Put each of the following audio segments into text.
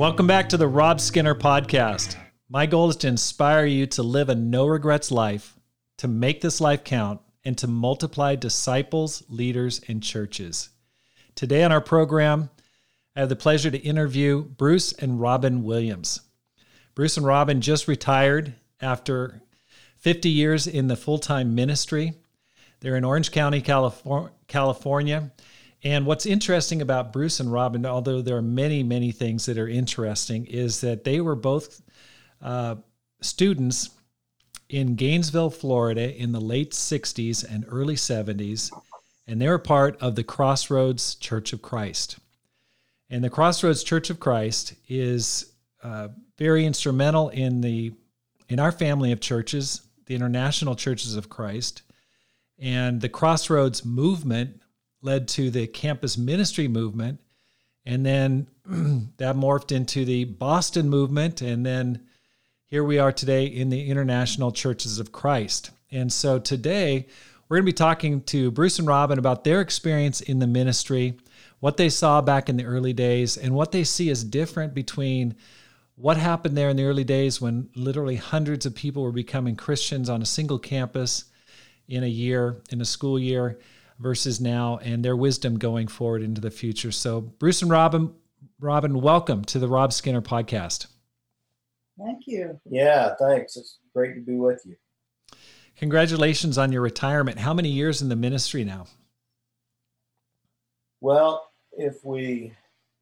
Welcome back to the Rob Skinner podcast. My goal is to inspire you to live a no regrets life, to make this life count, and to multiply disciples, leaders, and churches. Today on our program, I have the pleasure to interview Bruce and Robin Williams. Bruce and Robin just retired after 50 years in the full time ministry. They're in Orange County, California. And what's interesting about Bruce and Robin, although there are many, many things that are interesting, is that they were both uh, students in Gainesville, Florida in the late 60s and early 70s. And they were part of the Crossroads Church of Christ. And the Crossroads Church of Christ is uh, very instrumental in the in our family of churches, the International Churches of Christ, and the Crossroads movement led to the campus ministry movement, and then that morphed into the Boston movement, and then here we are today in the International Churches of Christ. And so today we're going to be talking to Bruce and Robin about their experience in the ministry, what they saw back in the early days, and what they see as different between what happened there in the early days when literally hundreds of people were becoming Christians on a single campus in a year, in a school year, versus now, and their wisdom going forward into the future. So, Bruce and Robin, Robin, welcome to the Rob Skinner podcast. Thank you. Yeah, thanks. It's great to be with you. Congratulations on your retirement. How many years in the ministry now? Well, if we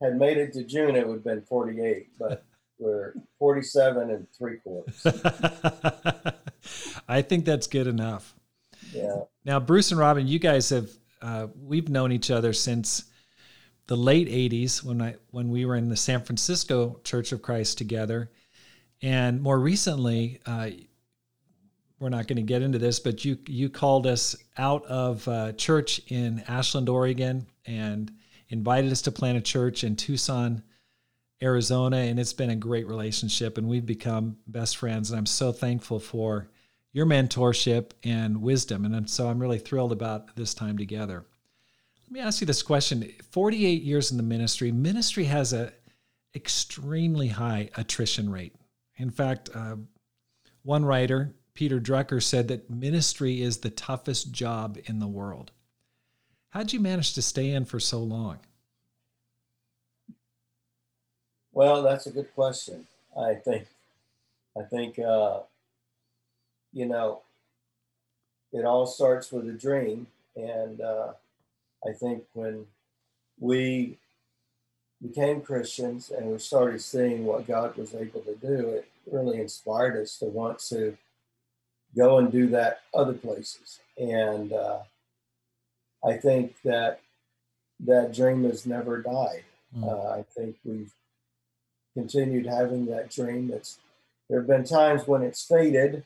had made it to June, it would have been 48, but we're 47 and three quarters. I think that's good enough. Yeah. Now, Bruce and Robin, you guys have uh, we've known each other since the late 80s when I when we were in the San Francisco Church of Christ together, and more recently, uh, we're not going to get into this, but you you called us out of uh, church in Ashland, Oregon, and invited us to plant a church in Tucson, Arizona, and it's been a great relationship, and we've become best friends. And I'm so thankful for your mentorship and wisdom. And so I'm really thrilled about this time together. Let me ask you this question 48 years in the ministry, ministry has a extremely high attrition rate. In fact, uh, one writer, Peter Drucker, said that ministry is the toughest job in the world. How'd you manage to stay in for so long? Well, that's a good question. I think, I think uh, you know, it all starts with a dream. And uh, I think when we became Christians and we started seeing what God was able to do, it really inspired us to want to go and do that other places. And uh, I think that that dream has never died. Mm. Uh, I think we've continued having that dream. It's there have been times when it's faded,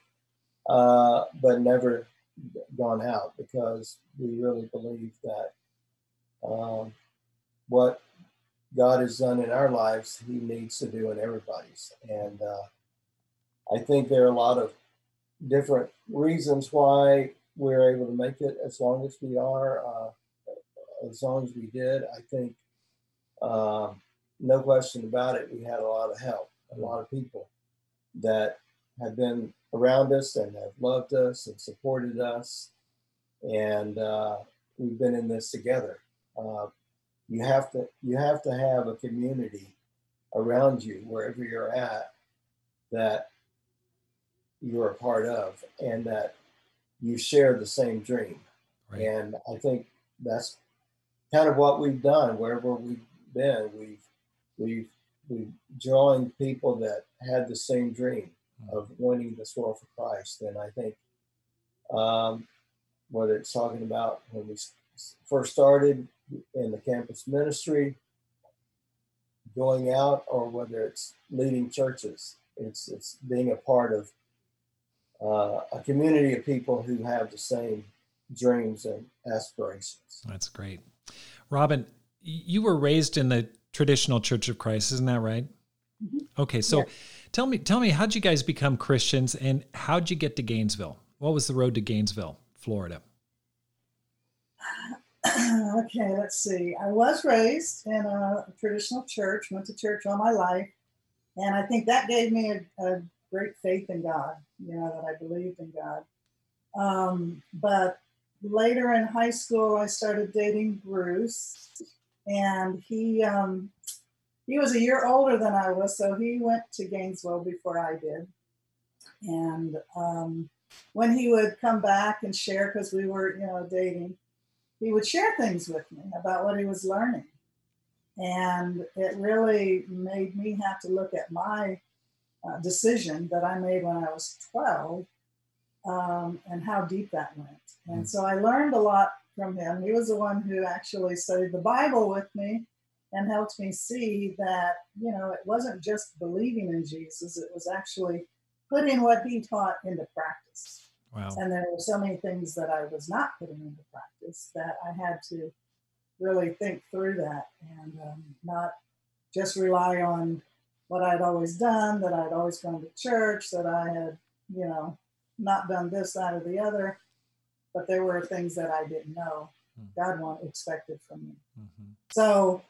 uh, but never gone out because we really believe that um, what God has done in our lives, He needs to do in everybody's. And uh, I think there are a lot of different reasons why we're able to make it as long as we are, uh, as long as we did. I think, uh, no question about it, we had a lot of help, a lot of people that have been around us and have loved us and supported us. And uh, we've been in this together. Uh, you have to you have to have a community around you wherever you're at that you're a part of and that you share the same dream. Right. And I think that's kind of what we've done wherever we've been. We've we've we've joined people that had the same dream of winning this world for Christ. And I think um, whether it's talking about when we first started in the campus ministry, going out, or whether it's leading churches, it's it's being a part of uh, a community of people who have the same dreams and aspirations. That's great, Robin. You were raised in the traditional Church of Christ, isn't that right? Mm-hmm. Okay, so. Yeah Tell me, tell me, how'd you guys become Christians, and how'd you get to Gainesville? What was the road to Gainesville, Florida? okay, let's see. I was raised in a traditional church, went to church all my life. And I think that gave me a, a great faith in God, you know, that I believed in God. Um, but later in high school, I started dating Bruce, and he um, he was a year older than I was, so he went to Gainesville before I did. And um, when he would come back and share, because we were, you know, dating, he would share things with me about what he was learning. And it really made me have to look at my uh, decision that I made when I was 12 um, and how deep that went. And mm. so I learned a lot from him. He was the one who actually studied the Bible with me and helped me see that, you know, it wasn't just believing in Jesus, it was actually putting what he taught into practice. Wow. And there were so many things that I was not putting into practice that I had to really think through that and um, not just rely on what I'd always done, that I'd always gone to church, that I had, you know, not done this, that, or the other. But there were things that I didn't know mm. God wanted, expected from me. Mm-hmm. So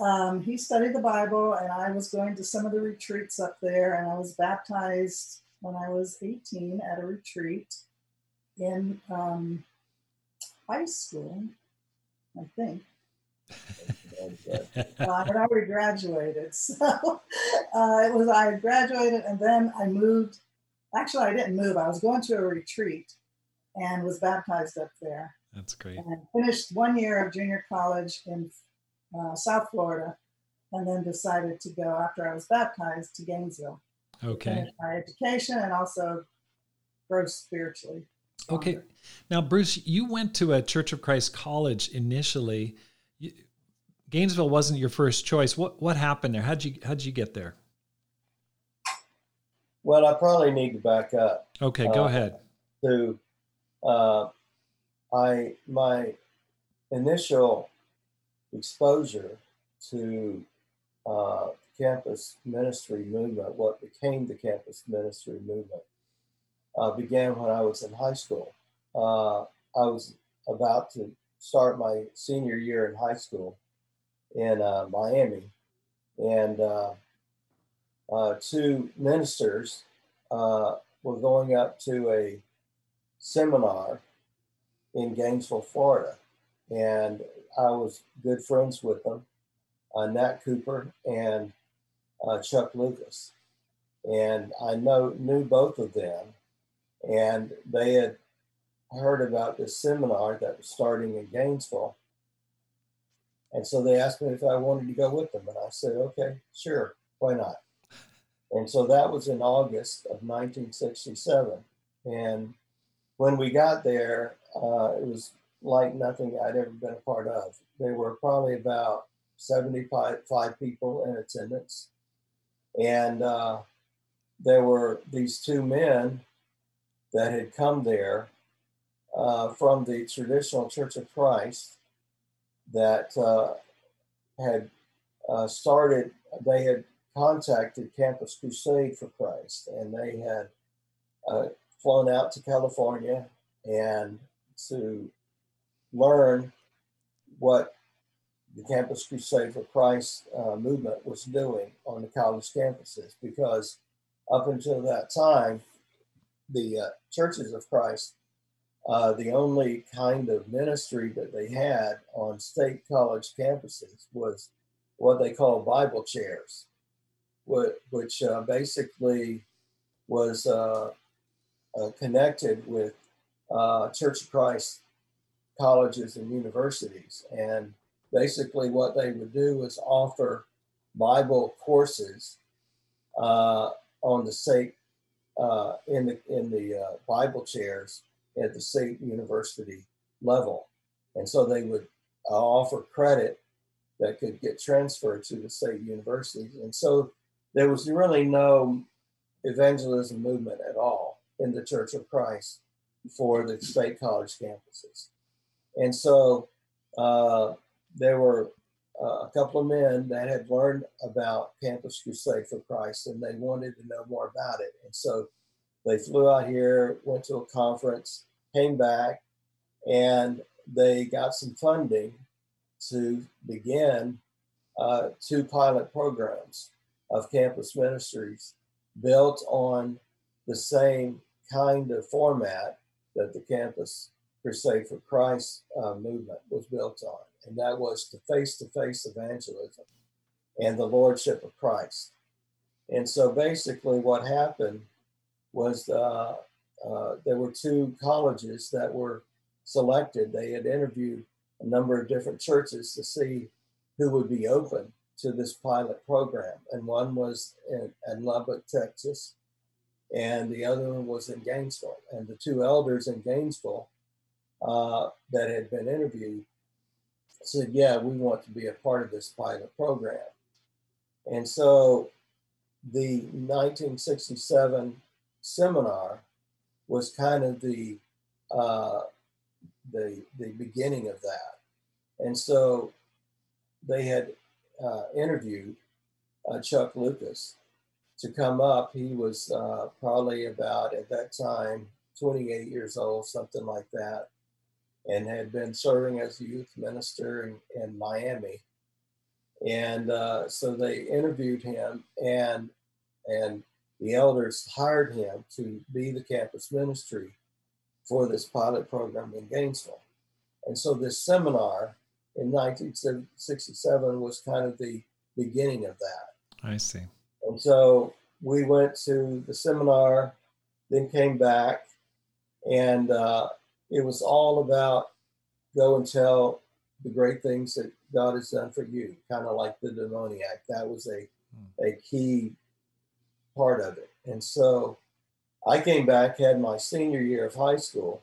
um, he studied the Bible, and I was going to some of the retreats up there, and I was baptized when I was 18 at a retreat in um, high school, I think. uh, but I already graduated, so uh, it was I graduated, and then I moved. Actually, I didn't move. I was going to a retreat, and was baptized up there. That's great. And finished one year of junior college in uh, South Florida, and then decided to go after I was baptized to Gainesville. Okay. My education and also grow spiritually. Okay. Now, Bruce, you went to a Church of Christ college initially. You, Gainesville wasn't your first choice. What what happened there? How'd you how'd you get there? Well, I probably need to back up. Okay, go uh, ahead. To uh, I my initial exposure to uh, campus ministry movement, what became the campus ministry movement, uh, began when I was in high school. Uh, I was about to start my senior year in high school in uh, Miami, and uh, uh, two ministers were going up to a seminar in Gainesville, Florida. And I was good friends with them, uh, Nat Cooper and uh, Chuck Lucas. And I know knew both of them, and they had heard about this seminar that was starting in Gainesville. And so they asked me if I wanted to go with them, and I said, "Okay, sure, why not?" And so that was in August of 1967. And when we got there, uh, it was like nothing I'd ever been a part of. There were probably about 75 people in attendance. And uh, there were these two men that had come there uh, from the traditional Church of Christ that uh, had uh, started, they had contacted Campus Crusade for Christ, and they had uh, flown out to California and to learn what the Campus Crusade for Christ uh, movement was doing on the college campuses because up until that time, the uh, churches of Christ, uh, the only kind of ministry that they had on state college campuses was what they call Bible chairs, which uh, basically was uh, uh, connected with Church of Christ colleges and universities. And basically, what they would do is offer Bible courses uh, on the state uh, in the in the uh, Bible chairs at the state university level, and so they would uh, offer credit that could get transferred to the state universities, and so there was really no evangelism movement at all in the Church of Christ for the state college campuses. And so uh, there were uh, a couple of men that had learned about Campus Crusade for Christ and they wanted to know more about it. And so they flew out here, went to a conference, came back, and they got some funding to begin uh, two pilot programs of campus ministries built on the same kind of format that the Campus Crusade for Christ uh, movement was built on, and that was the face to face evangelism and the Lordship of Christ. And so basically, what happened was uh, uh, there were two colleges that were selected. They had interviewed a number of different churches to see who would be open to this pilot program. And one was in, in Lubbock, Texas, and the other one was in Gainesville. And the two elders in Gainesville uh, that had been interviewed said, Yeah, we want to be a part of this pilot program. And so the 1967 seminar was kind of the uh, the the beginning of that, and so they had uh, interviewed uh, Chuck Lucas to come up. He was uh, probably about at that time 28 years old, something like that, and had been serving as a youth minister in, in Miami. And uh, so they interviewed him, and and the elders hired him to be the campus ministry for this pilot program in Gainesville. And so this seminar in 1967 was kind of the beginning of that. I see. And so we went to the seminar, then came back, and uh, it was all about go and tell the great things that God has done for you, kind of like the demoniac. That was a, hmm. a key part of it. And so I came back, had my senior year of high school,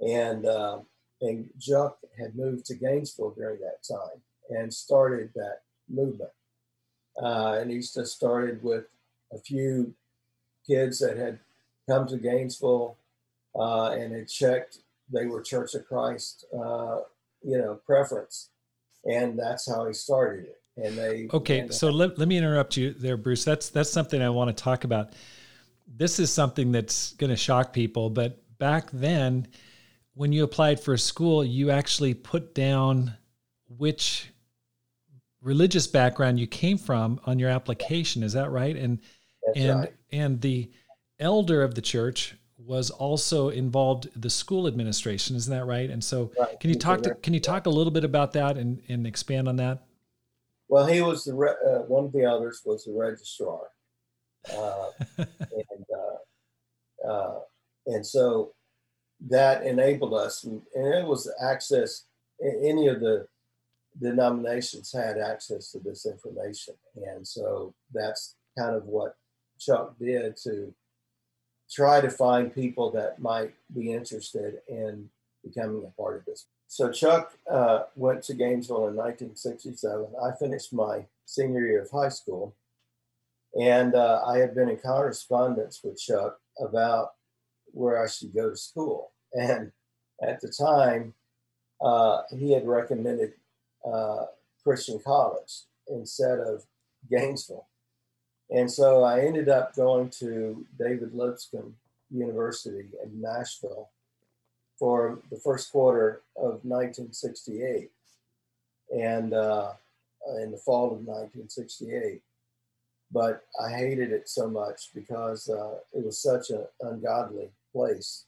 and uh, and Chuck had moved to Gainesville during that time and started that movement. Uh, and he just started with a few kids that had come to Gainesville uh, and had checked they were Church of Christ, uh, you know, preference, and that's how he started it. And they okay. And, so let, let me interrupt you there, Bruce. That's that's something I want to talk about. This is something that's going to shock people, but back then, when you applied for a school, you actually put down which religious background you came from on your application. Is that right? And That's and right. and the elder of the church was also involved the school administration. Isn't that right? And so, right. can you talk to, can you talk a little bit about that and, and expand on that? Well, he was the re- uh, one of the others was the registrar, uh, and uh, uh, and so that enabled us, and, and it was access. Any of the denominations had access to this information, and so that's kind of what Chuck did to try to find people that might be interested in becoming a part of this. So Chuck uh, went to Gainesville in 1967. I finished my senior year of high school, and uh, I had been in correspondence with Chuck about where I should go to school. And at the time, uh, he had recommended uh, Christian College instead of Gainesville. And so I ended up going to David Lipscomb University in Nashville for the first quarter of 1968 and uh, in the fall of 1968. But I hated it so much because uh, it was such an ungodly place.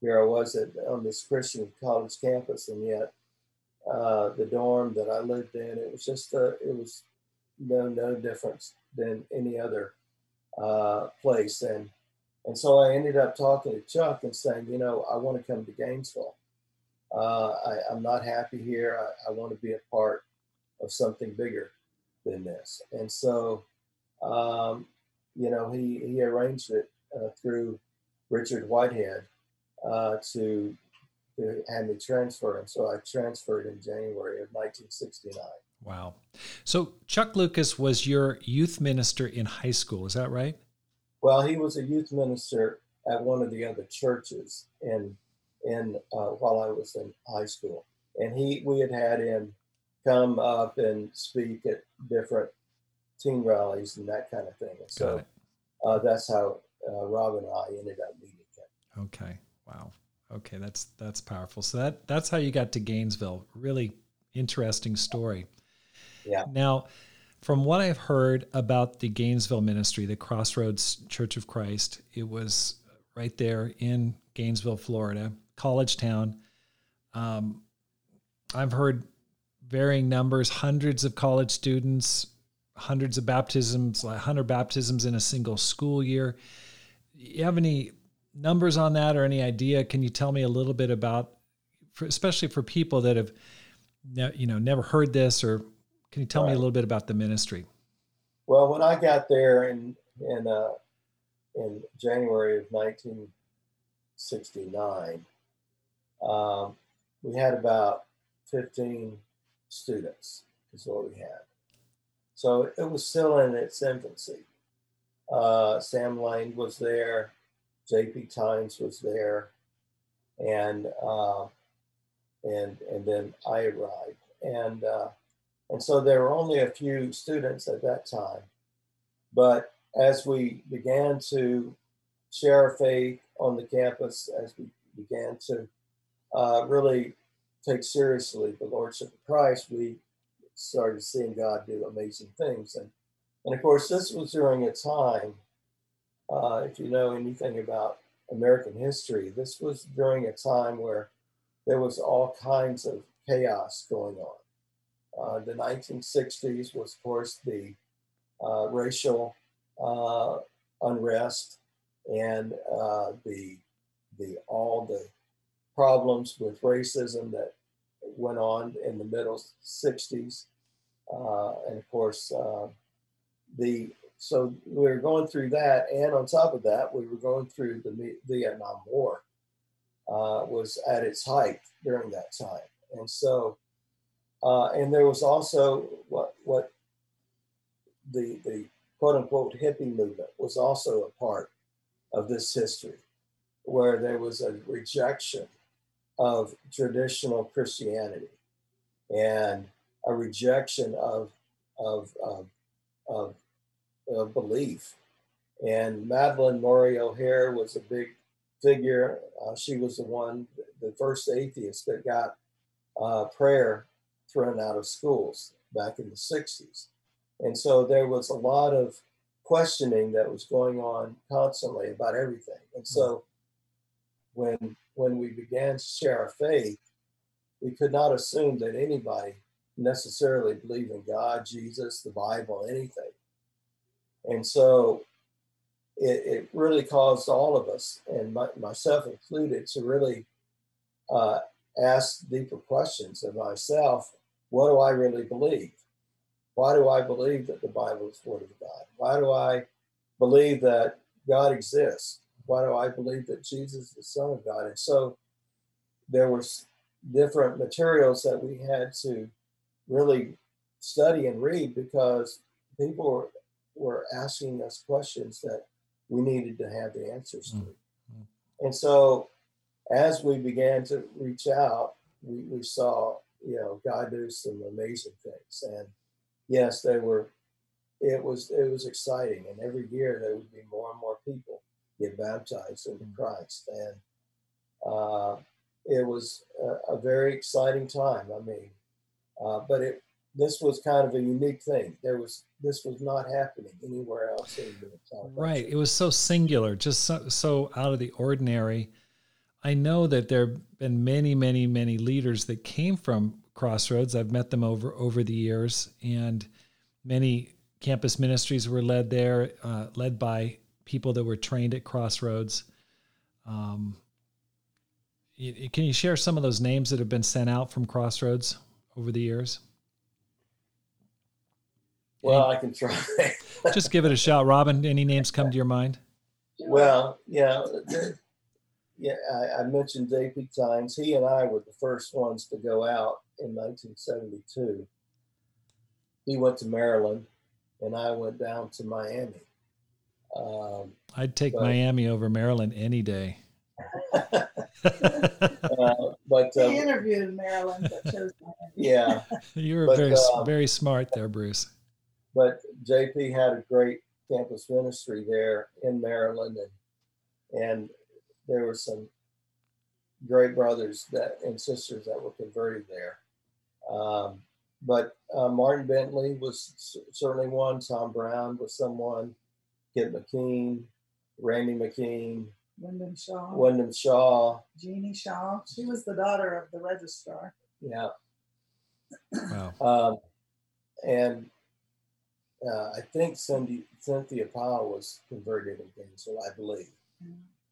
Here I was at, on this Christian college campus, and yet uh, the dorm that I lived in, it was just, uh, it was no, no difference than any other uh, place. And and so I ended up talking to Chuck and saying, you know, I want to come to Gainesville. Uh, I, am not happy here. I, I, want to be a part of something bigger than this. And so, um, you know, he, he arranged it uh, through Richard Whitehead uh, to, to have me transfer. And so I transferred in January of 1969. Wow. So Chuck Lucas was your youth minister in high school, is that right? Well, he was a youth minister at one of the other churches in in uh, while I was in high school, and he we had had him come up and speak at different teen rallies and that kind of thing. And so uh, that's how uh, Rob and I ended up meeting him. Okay. Wow. Okay, that's that's powerful. So that that's how you got to Gainesville. Really interesting story. Yeah. Now, from what I've heard about the Gainesville ministry, the Crossroads Church of Christ, it was right there in Gainesville, Florida, college town. Um, I've heard varying numbers, hundreds of college students, hundreds of baptisms, like 100 baptisms in a single school year. You have any numbers on that or any idea? Can you tell me a little bit about, for, especially for people that have, you know, never heard this, or can you tell me a little bit about the ministry? Well, when I got there in in uh, in January of 1969, um, we had about 15 students. Is what we had. So it was still in its infancy. Uh, Sam Laing was there, J.P. Tynes was there, and uh, and and then I arrived, and uh, and so there were only a few students at that time. But as we began to share our faith on the campus, as we began to uh, really take seriously the Lordship of Christ, we started seeing God do amazing things. And, and of course, this was during a time, uh, if you know anything about American history, this was during a time where there was all kinds of chaos going on. Uh, the 1960s was, of course, the uh, racial uh, unrest and uh, the the all the problems with racism that went on in the middle 60s, uh, and of course uh, the so we were going through that, and on top of that, we were going through the Vietnam War was at its height during that time, and so uh, and there was also what what the the quote unquote hippie movement was also a part of this history, where there was a rejection of traditional Christianity and a rejection of of of, of, of belief. And Madalyn Murray O'Hair was a big figure. Uh, she was the one, the first atheist that got uh, prayer thrown out of schools back in the 60s. And so there was a lot of questioning that was going on constantly about everything. And so when when we began to share our faith, we could not assume that anybody necessarily believed in God, Jesus, the Bible, anything. And so it, it really caused all of us, and my, myself included, to really uh, ask deeper questions of myself. What do I really believe? Why do I believe that the Bible is the Word of God? Why do I believe that God exists? Why do I believe that Jesus is the Son of God? And so there were different materials that we had to really study and read because people were, were asking us questions that we needed to have the answers to. Mm. And so as we began to reach out, we, we saw, you know, God do some amazing things. And yes, they were, it was, it was exciting. And every year there would be more and more people get baptized into Mm. Christ. And uh, it was a, a very exciting time. I mean, uh, but it, this was kind of a unique thing. There was, this was not happening anywhere else in the entire Right. It was so singular, just so, so out of the ordinary. I know that there have been many, many, many leaders that came from Crossroads. I've met them over over the years, and many campus ministries were led there, uh, led by people that were trained at Crossroads. Um, can you share some of those names that have been sent out from Crossroads over the years? Well, I can try. Just give it a shot, Robin. Any names come to your mind? Well, yeah, yeah. I, I mentioned J.P. Tynes. He and I were the first ones to go out in 1972. He went to Maryland, and I went down to Miami. Um, I'd take Right. Miami over Maryland any day. uh, but He uh, interviewed Maryland, but chose Miami. yeah, you were But, very uh, very smart there, Bruce. but JP had a great campus ministry there in Maryland, and and there were some great brothers that and sisters that were converted there. Um, but uh, Martin Bentley was certainly one. Tom Brown was someone. Kit McKean, Randy McKean, Wyndham Shaw, Wyndham Shaw, Jeanie Shaw. She was the daughter of the registrar. Yeah. Wow. Um, and uh, I think Cindy, Cynthia Powell was converted in Gainesville, I believe.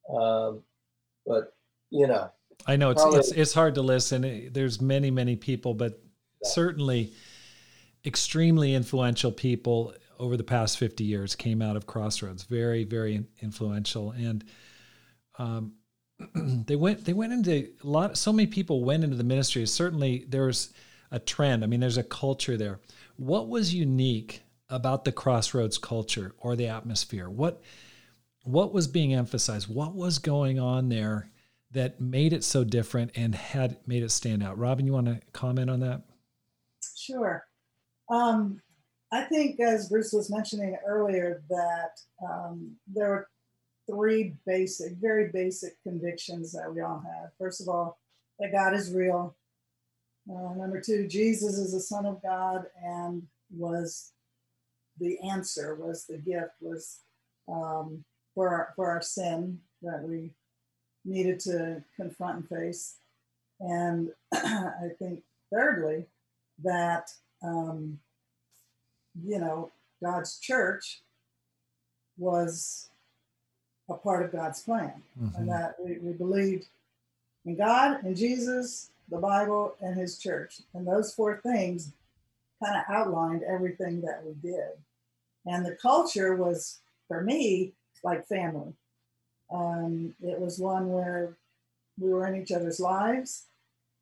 Um, but you know, I know it's, Probably- it's it's hard to listen. There's many many people, but Yeah. certainly extremely influential people over the past 50 years came out of Crossroads. Very very influential, and um, they went they went into a lot. So many people went into the ministry. Certainly there's a trend. I mean, there's a culture there. What was unique about the Crossroads culture or the atmosphere? What what was being emphasized? What was going on there that made it so different and had made it stand out? Robin, you want to comment on that? Sure. Um, I think, as Bruce was mentioning earlier, that um, there were three basic, very basic convictions that we all have. First of all, that God is real. Uh, number two, Jesus is the Son of God and was the answer, was the gift, was um, for our, for our sin that we needed to confront and face. And I think, thirdly, that um, you know God's church was a part of God's plan, Mhm. and that we, we believed in God, and Jesus, the Bible, and His church, and those four things kind of outlined everything that we did. And the culture was, for me, like family. Um, it was one where we were in each other's lives.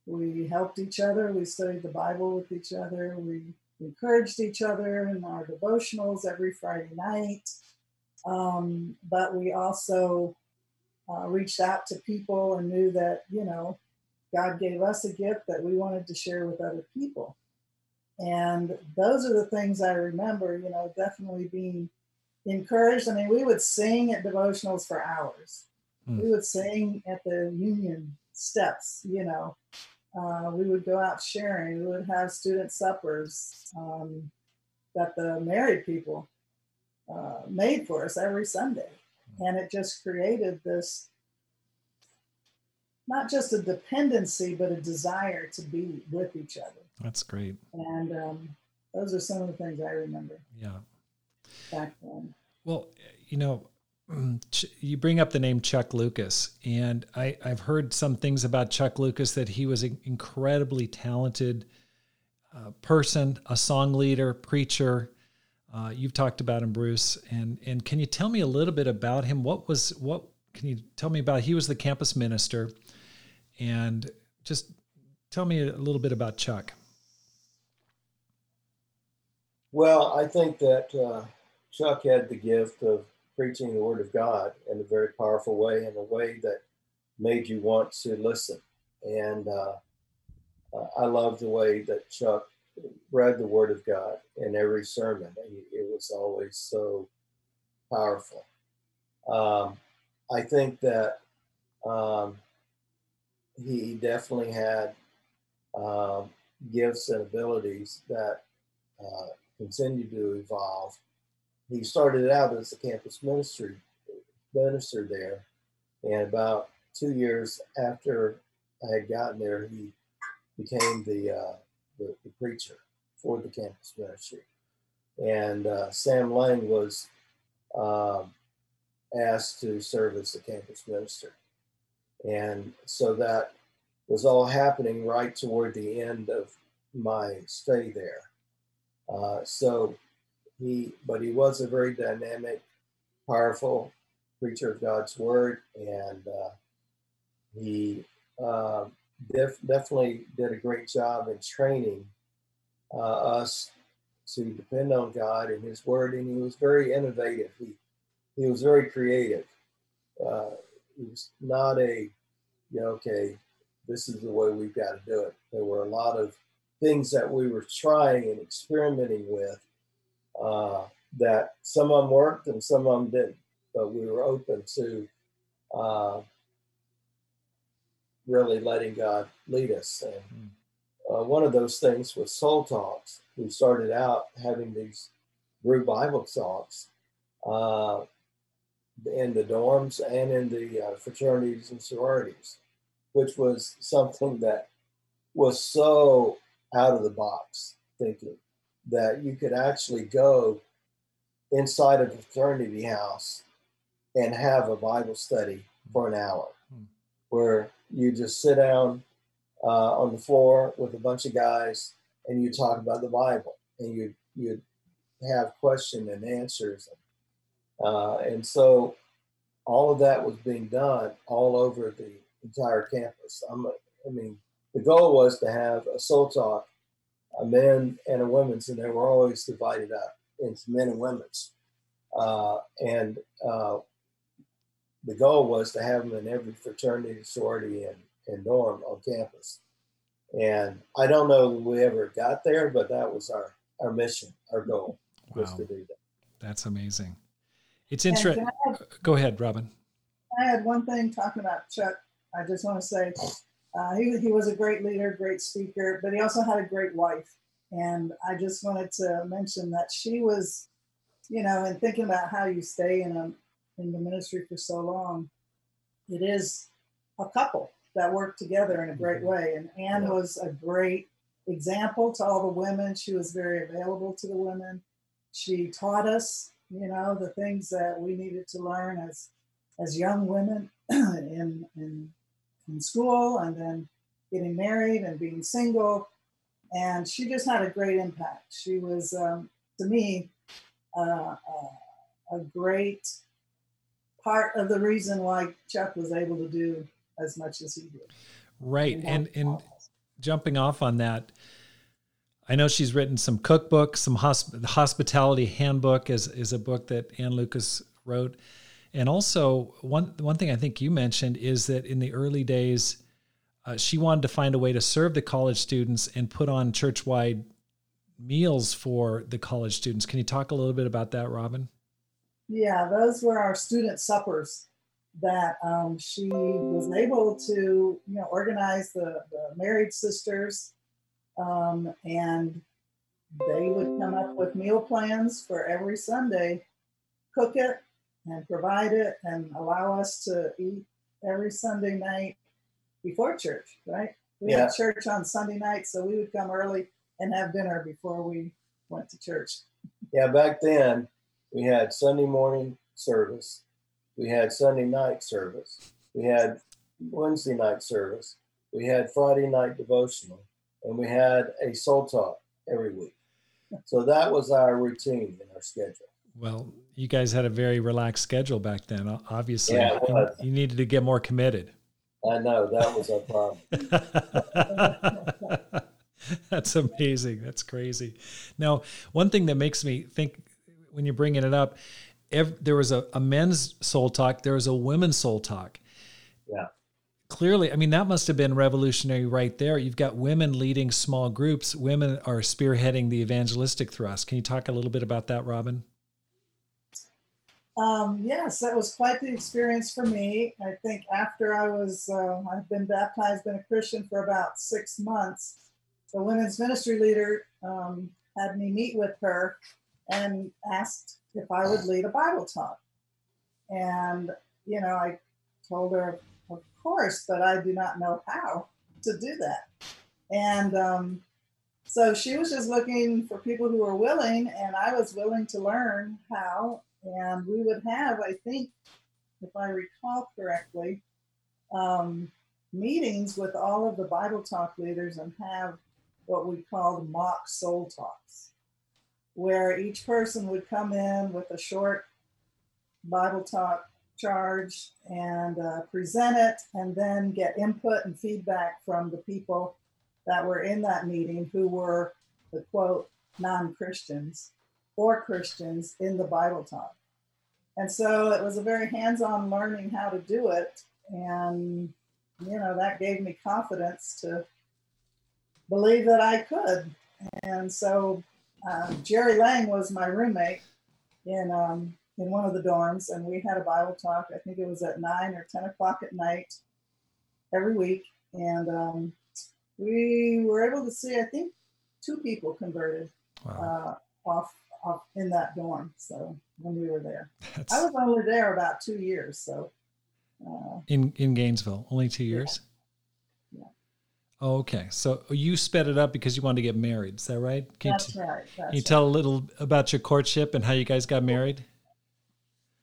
We helped each other. We studied the Bible with each other. We encouraged each other in our devotionals every Friday night. Um, but we also uh, reached out to people and knew that, you know, God gave us a gift that we wanted to share with other people. And those are the things I remember, you know, definitely being encouraged. I mean, we would sing at devotionals for hours. Hmm. We would sing at the union steps, you know. Uh, we would go out sharing. We would have student suppers um, that the married people uh, made for us every Sunday. And it just created this not just a dependency, but a desire to be with each other. That's great. And um, those are some of the things I remember Yeah. back then. Well, you know, you bring up the name Chuck Lucas, and I, I've heard some things about Chuck Lucas that he was an incredibly talented uh, person, a song leader, preacher. Uh, you've talked about him, Bruce, and and can you tell me a little bit about him? What was what? Can you tell me about? He was the campus minister, and just tell me a little bit about Chuck. Well, I think that uh, Chuck had the gift of preaching the Word of God in a very powerful way, in a way that made you want to listen. And uh, I love the way that Chuck read the Word of God in every sermon. It was always so powerful. Um, I think that um, he definitely had um, gifts and abilities that uh, to evolve. He started out as a campus ministry minister there, and about two years after I had gotten there, he became the uh, the, the preacher for the campus ministry. And uh, Sam Laing was um, asked to serve as the campus minister, and so that was all happening right toward the end of my stay there. Uh, so he, but he was a very dynamic, powerful preacher of God's word, and uh, he uh, def- definitely did a great job in training uh, us to depend on God and His word, and he was very innovative. He he was very creative. Uh, he was not a, you know, okay, this is the way we've got to do it. There were a lot of things that we were trying and experimenting with uh, that some of them worked and some of them didn't. But we were open to, uh, really letting God lead us. And uh, one of those things was Soul Talks. We started out having these group Bible talks uh, in the dorms and in the uh, fraternities and sororities, which was something that was so out of the box thinking that you could actually go inside of a fraternity house and have a Bible study for an hour hmm. where you just sit down uh, on the floor with a bunch of guys and you talk about the Bible and you you have question and answers. Uh, and so all of that was being done all over the entire campus. I'm, I mean, the goal was to have a soul talk, a men and a women's, and they were always divided up into men and women's. Uh, and uh, the goal was to have them in every fraternity, sorority, and, and dorm on campus. And I don't know if we ever got there, but that was our, our mission, our goal was to do that. That's amazing. It's interesting. Go ahead, Robin. I had one thing talking about Chuck. I just want to say uh, he, he was a great leader, great speaker, but he also had a great wife. And I just wanted to mention that she was, you know, in thinking about how you stay in a in the ministry for so long, it is a couple that work together in a great mm-hmm. way. And Anne yeah. was a great example to all the women. She was very available to the women. She taught us, you know, the things that we needed to learn as as young women in in in school and then getting married and being single. And she just had a great impact. She was, um, to me, uh, uh, a great part of the reason why Chuck was able to do as much as he did. Right. And, and jumping off on that, I know she's written some cookbooks, some hosp- hospitality handbook is, is a book that Ann Lucas wrote. And also one, one thing I think you mentioned is that in the early days, uh, she wanted to find a way to serve the college students and put on church-wide meals for the college students. Can you talk a little bit about that, Robin? Yeah, those were our student suppers that um, she was able to, you know, organize the, the married sisters, um, and they would come up with meal plans for every Sunday, cook it and provide it, and allow us to eat every Sunday night before church. Right? We yeah. had church on Sunday night, so we would come early and have dinner before we went to church. Yeah, back then we had Sunday morning service, we had Sunday night service, we had Wednesday night service, we had Friday night devotional, and we had a soul talk every week. So that was our routine and our schedule. Well, you guys had a very relaxed schedule back then. Obviously, yeah, you, you needed to get more committed. I know that was our problem. That's amazing. That's crazy. Now, one thing that makes me think when you're bringing it up, every, there was a, a men's soul talk, there was a women's soul talk. Yeah. Clearly, I mean, that must have been revolutionary right there. You've got women leading small groups, women are spearheading the evangelistic thrust. Can you talk a little bit about that, Robin? Um, yes, that was quite the experience for me. I think after I was, uh, I've been baptized, been a Christian for about six months. The women's ministry leader um, had me meet with her and asked if I would lead a Bible talk. And, you know, I told her, of course, but I do not know how to do that. And um, so she was just looking for people who were willing, and I was willing to learn how. And we would have, I think, if I recall correctly, um, meetings with all of the Bible talk leaders and have what we called mock soul talks where each person would come in with a short Bible talk charge and uh, present it, and then get input and feedback from the people that were in that meeting who were the quote non Christians or Christians in the Bible talk. And so it was a very hands on learning how to do it. And, you know, that gave me confidence to believe that I could. And so uh, Geri Laing was my roommate in um, in one of the dorms, and we had a Bible talk. I think it was at nine or ten o'clock at night every week, and um, we were able to see, I think, two people converted Wow. uh, off off in that dorm. So when we were there, That's I was only there about two years. So uh, in in Gainesville. Only two years. Yeah. Oh, okay. So you sped it up because you wanted to get married. Is that right? Can, that's you, right. That's can you right. tell a little about your courtship and how you guys got married?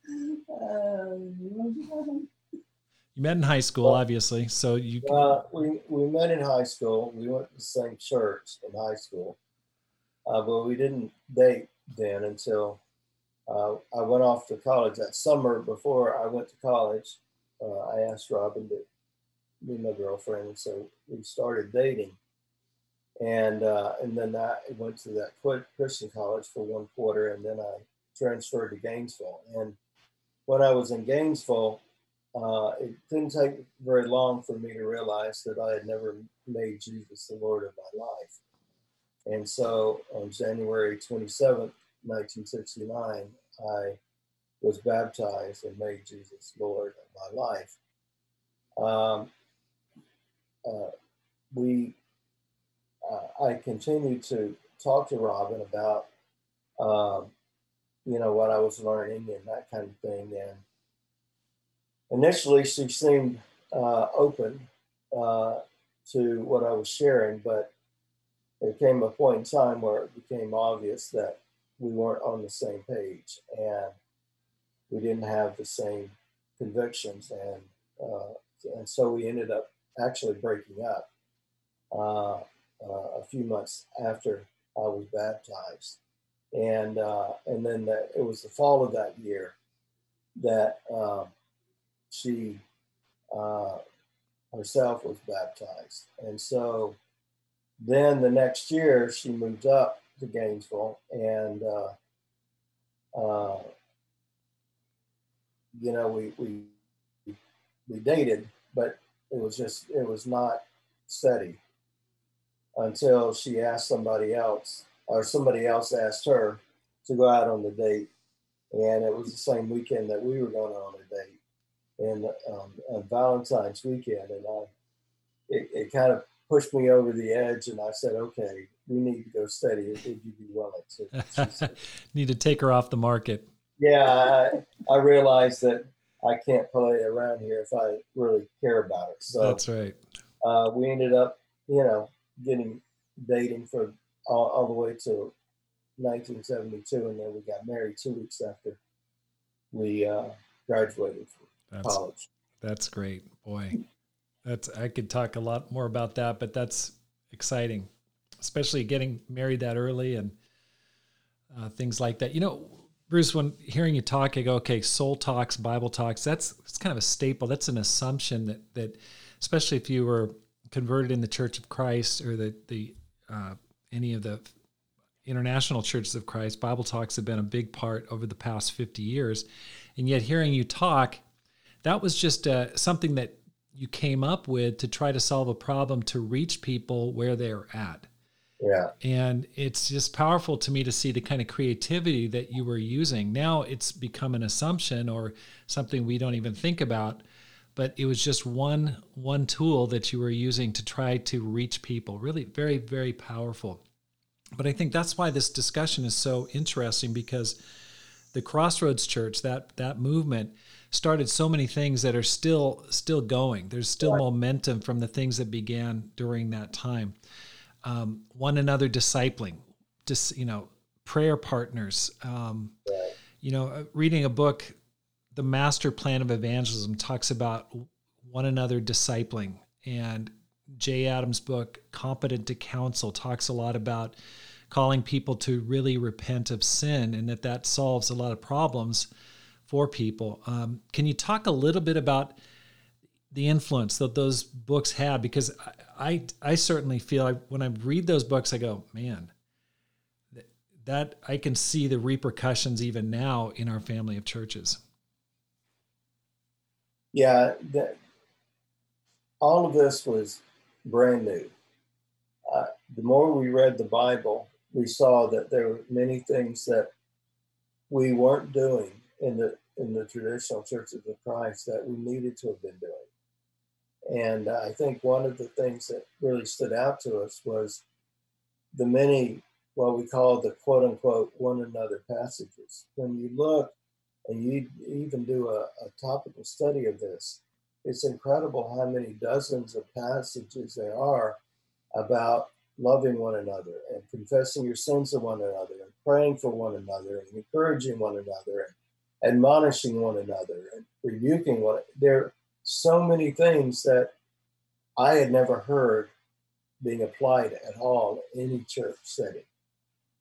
Um, You met in high school, obviously. So you Uh, we, we met in high school. We went to the same church in high school, uh, but we didn't date then until uh, I went off to college that summer. Before I went to college, uh, I asked Robin to be my girlfriend, and so we started dating. And uh, and then I went to that Christian college for one quarter, and then I transferred to Gainesville. And when I was in Gainesville, uh, it didn't take very long for me to realize that I had never made Jesus the Lord of my life. And so on January 27th, 1969, I was baptized and made Jesus Lord of my life. Um, uh, we, uh, I continued to talk to Robin about, um, you know, what I was learning and that kind of thing. And initially she seemed uh, open uh, to what I was sharing, but there came a point in time where it became obvious that we weren't on the same page and we didn't have the same convictions, and uh, and so we ended up actually breaking up uh, uh, a few months after I was baptized, and uh, and then the, it was the fall of that year that. Um, she uh, herself was baptized. And so then the next year she moved up to Gainesville and, uh, uh, you know, we, we, we dated, but it was just, it was not steady until she asked somebody else or somebody else asked her to go out on the date. And it was the same weekend that we were going on a date and um, Valentine's weekend, and I, it, it kind of pushed me over the edge, and I said, "Okay, we need to go steady. Would you be willing to?" Need to take her off the market. yeah, I, I realized that I can't play around here if I really care about it. So That's right. uh, we ended up, you know, getting dating for all, all the way to 1972, and then we got married two weeks after we uh, graduated from That's college. that's great, boy. That's I could talk a lot more about that, but that's exciting, especially getting married that early and uh, things like that. You know, Bruce, when hearing you talk, I go, okay, soul talks, Bible talks. That's it's kind of a staple. That's an assumption that that, especially if you were converted in the Church of Christ or the the uh, any of the international churches of Christ, Bible talks have been a big part over the past fifty years, and yet hearing you talk, that was just uh, something that you came up with to try to solve a problem to reach people where they're at. Yeah. And it's just powerful to me to see the kind of creativity that you were using. Now it's become an assumption or something we don't even think about, but it was just one one tool that you were using to try to reach people. Really very very powerful. But I think that's why this discussion is so interesting because the Crossroads Church, that that movement started so many things that are still still going. There's still Right. momentum from the things that began during that time um, one another discipling, just you know, prayer partners. Um, Right. You know, uh, reading a book, the Master Plan of Evangelism talks about one another discipling, and Jay Adams' book, Competent to Counsel, talks a lot about calling people to really repent of sin, and that that solves a lot of problems for people. Um, can you talk a little bit about the influence that those books had because I, I, I certainly feel like when I read those books, I go, man, that, that I can see the repercussions even now in our family of churches. Yeah, that, all of this was brand new. Uh, the more we read the Bible, we saw that there were many things that we weren't doing in the in the traditional churches of the Christ that we needed to have been doing. And I think one of the things that really stood out to us was the many, what we call the quote unquote one another passages. When you look and you even do a, a topical study of this, it's incredible how many dozens of passages there are about loving one another and confessing your sins to one another and praying for one another and encouraging one another and admonishing one another and rebuking one there are so many things that i had never heard being applied at all in any church setting.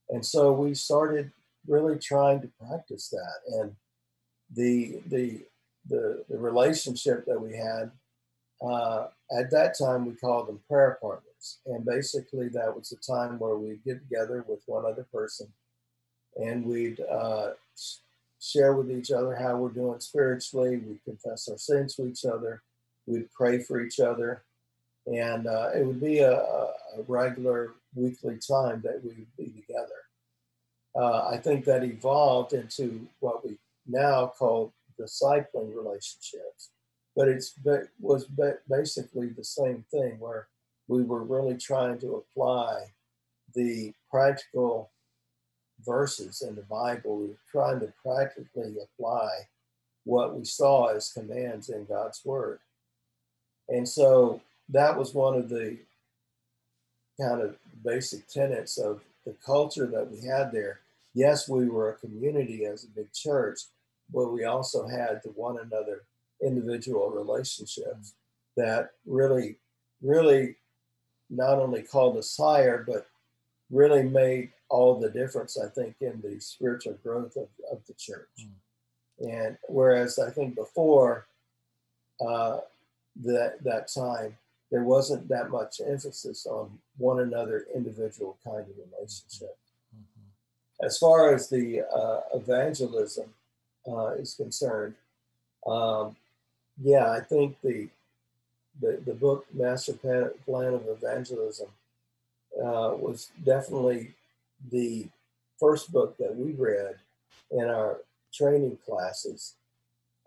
And so we started really trying to practice that. And the the the, the relationship that we had uh, at that time we called them prayer partners. And basically that was the time where we'd get together with one other person and we'd uh, share with each other how we're doing spiritually. We'd confess our sins to each other. We'd pray for each other. And uh, it would be a, a, regular weekly time that we would be together. Uh, i think that evolved into what we now call discipling relationships. But it's but was basically the same thing where we were really trying to apply the practical verses in the Bible. We were trying to practically apply what we saw as commands in God's Word. And so that was one of the kind of basic tenets of the culture that we had there. Yes, we were a community as a big church, but we also had the one another individual relationships that really, really not only called us higher, but really made all the difference, I think, in the spiritual growth of, of the church. Mm. And whereas I think before uh, that, that time, there wasn't that much emphasis on one another individual kind of relationship. Mm-hmm. As far as the uh, evangelism uh, is concerned, um, yeah, I think the the, the book Master Plan of Evangelism uh, was definitely the first book that we read in our training classes,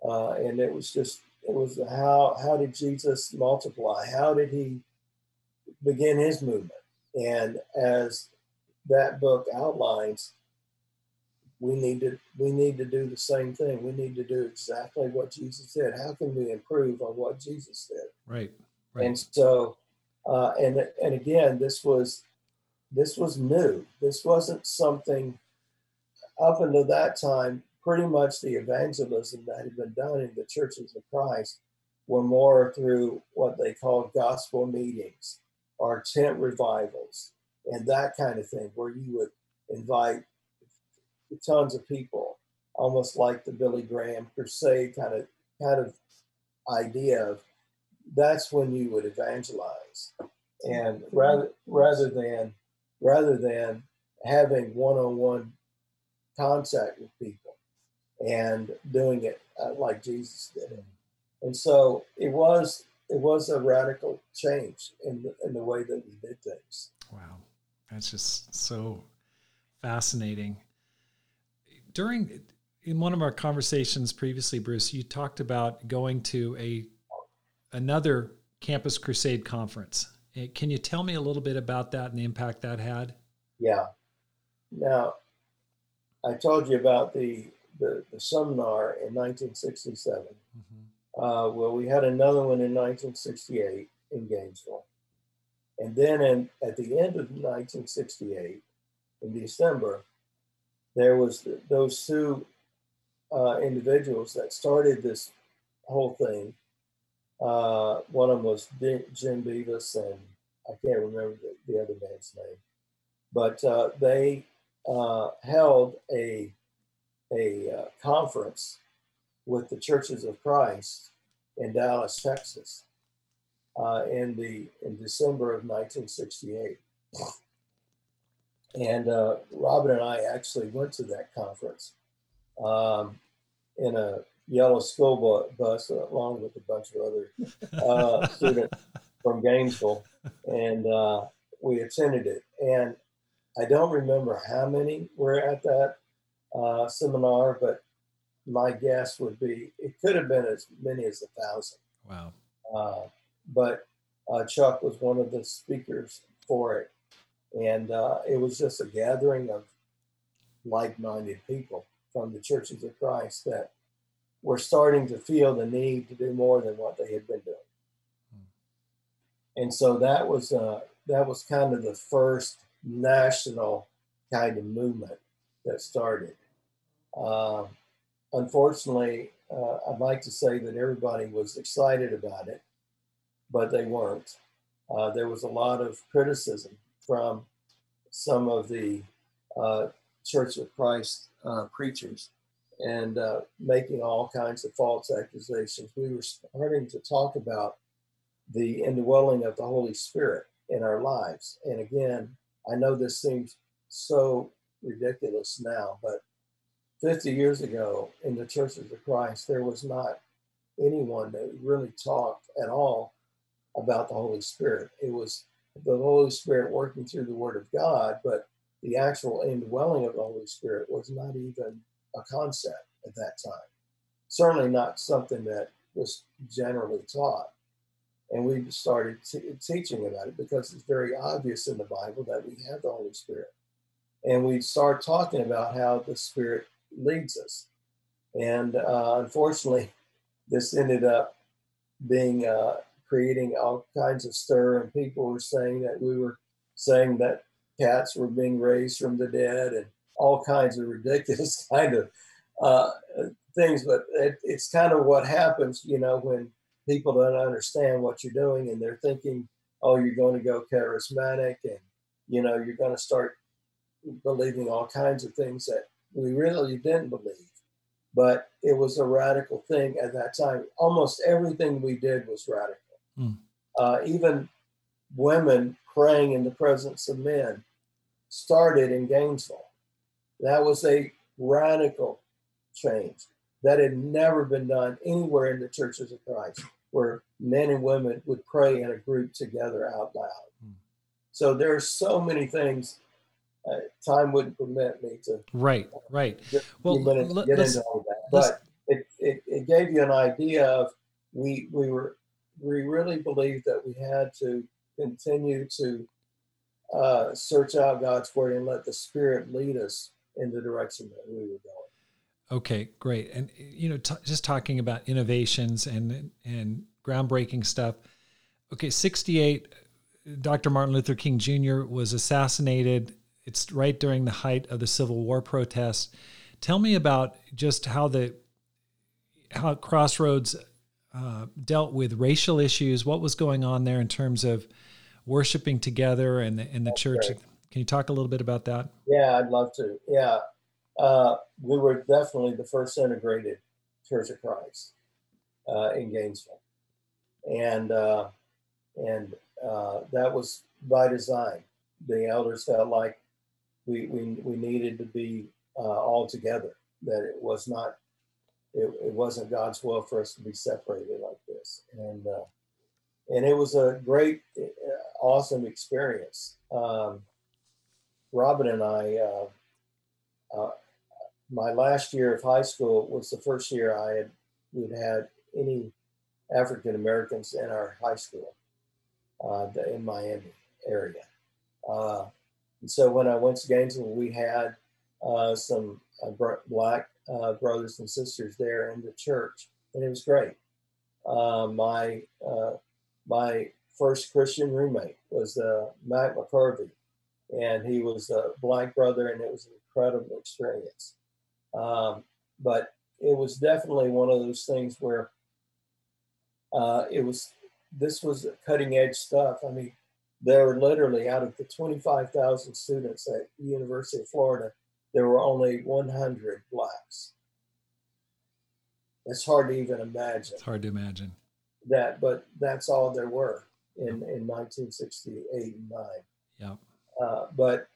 uh, and it was just it was how how did Jesus multiply? How did he begin his movement? And as that book outlines, we need to we need to do the same thing. We need to do exactly what Jesus said. How can we improve on what Jesus said? Right. right. And so, uh, and and again, this was this was new. This wasn't something up until that time. Pretty much the evangelism that had been done in the churches of Christ were more through what they called gospel meetings or tent revivals and that kind of thing, where you would invite tons of people, almost like the Billy Graham crusade kind of kind of idea of that's when you would evangelize. And rather rather than rather than having one-on-one contact with people and doing it uh, like Jesus did. And so it was it was a radical change in the, in the way that we did things. Wow. That's just so fascinating during in one of our conversations previously, Bruce, you talked about going to a another campus crusade conference. Eh, can you tell me a little bit about that and the impact that had? Yeah. Now, I told you about the the, the seminar in 1967. Mm-hmm. Uh, well, we had another one in 1968 in Gainesville, and then in, at the end of 1968, in December, there was those two uh, individuals that started this whole thing. Uh, one of them was Jim Bevis, and I can't remember the, the other man's name, but uh, they uh, held a a uh, conference with the Churches of Christ in Dallas, Texas, uh, in the in December of 1968. And uh, Robin and I actually went to that conference um, in a yellow school bus along with a bunch of other uh, students from Gainesville. And uh, we attended it. And I don't remember how many were at that uh, seminar, but my guess would be it could have been as many as a thousand. Wow. Uh, but uh, Chuck was one of the speakers for it. And uh, it was just a gathering of like minded people from the churches of Christ that were starting to feel the need to do more than what they had been doing. And so that was uh, that was kind of the first national kind of movement that started. Uh, unfortunately, uh, I'd like to say that everybody was excited about it, but they weren't. Uh, there was a lot of criticism from some of the uh, Church of Christ uh, preachers and uh, making all kinds of false accusations. We were starting to talk about the indwelling of the Holy Spirit in our lives. And again, I know this seems so ridiculous now, but 50 years ago in the churches of Christ, there was not anyone that really talked at all about the Holy Spirit. It was the Holy Spirit working through the Word of God, but the actual indwelling of the Holy Spirit was not even a concept at that time. Certainly not something that was generally taught. And we started t- teaching about it because it's very obvious in the Bible that we have the Holy Spirit. And we start talking about how the Spirit leads us. And uh, unfortunately, this ended up being uh, creating all kinds of stir, and people were saying that we were saying that cats were being raised from the dead and all kinds of ridiculous kind of uh, things. But it, it's kind of what happens, you know, when people don't understand what you're doing and they're thinking, oh, you're going to go charismatic and, you know, you're going to start believing all kinds of things that we really didn't believe. But it was a radical thing at that time. Almost everything we did was radical. Mm. Uh, even women praying in the presence of men started in Gainesville. That was a radical change that had never been done anywhere in the churches of Christ, where men and women would pray in a group together out loud. Hmm. So there are so many things. Uh, time wouldn't permit me to right, right. Well, let, get into all that, but it, it, it gave you an idea of we we were we really believed that we had to continue to uh, search out God's word and let the Spirit lead us in the direction that we were going. Okay, great. And you know, t- just talking about innovations and and groundbreaking stuff. Okay, 68 Dr. Martin Luther King Jr. was assassinated. It's right during the height of the Civil War protests. Tell me about just how the how Crossroads uh, dealt with racial issues. What was going on there in terms of worshiping together and the, in the church? Can you talk a little bit about that? Yeah, I'd love to. Yeah, uh, we were definitely the first integrated Church of Christ uh, in Gainesville, and uh, and uh, that was by design. The elders felt like we we, we needed to be uh, all together. That it was not it, it wasn't God's will for us to be separated like this, and uh, and it was a great, awesome experience. Um, Robin and I uh, my last year of high school was the first year I had we'd had any African Americans in our high school uh, in Miami area. Uh, and so when I went to Gainesville, we had uh, some uh, black uh, brothers and sisters there in the church, and it was great. Uh, my my first Christian roommate was Matt McCarvey, and he was a black brother, and it was an incredible experience. Um, but it was definitely one of those things where uh, it was this was cutting edge stuff. I mean, there were literally out of the 25,000 students at the University of Florida, there were only 100 blacks. It's hard to even imagine. It's hard to imagine that, but that's all there were in, in 1968 and 9. Yeah. Uh, but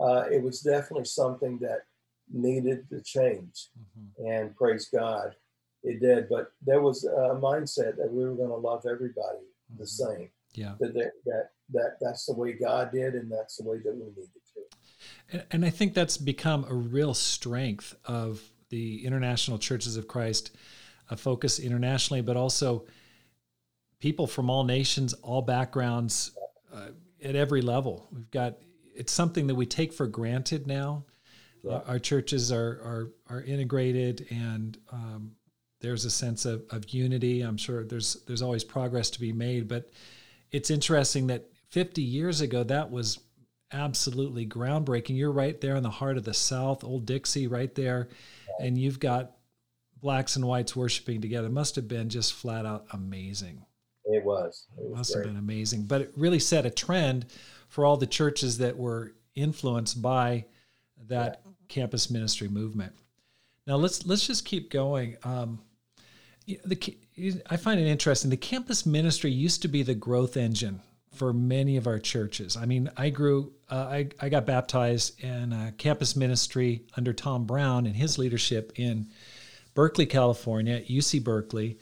uh, it was definitely something that needed to change. Mm-hmm. And praise God, it did. But there was a mindset that we were going to love everybody mm-hmm. the same. Yeah. That, that, that that's the way God did, and that's the way that we needed to. And, and I think that's become a real strength of the international churches of Christ, a focus internationally, but also people from all nations, all backgrounds, uh, at every level. We've got it's something that we take for granted now. Yeah. Our, churches are are are integrated, and um, there's a sense of, of unity. I'm sure there's there's always progress to be made, but it's interesting that 50 years ago that was absolutely groundbreaking. You're right there in the heart of the South, Old Dixie, right there, and you've got blacks and whites worshiping together. It must have been just flat out amazing. It was. It was must great. have been amazing, but it really set a trend for all the churches that were influenced by that yeah. campus ministry movement. Now let's let's just keep going. Um, the, I find it interesting. The campus ministry used to be the growth engine for many of our churches. I mean, I grew, uh, I, I got baptized in campus ministry under Tom Brown and his leadership in Berkeley, California, UC Berkeley.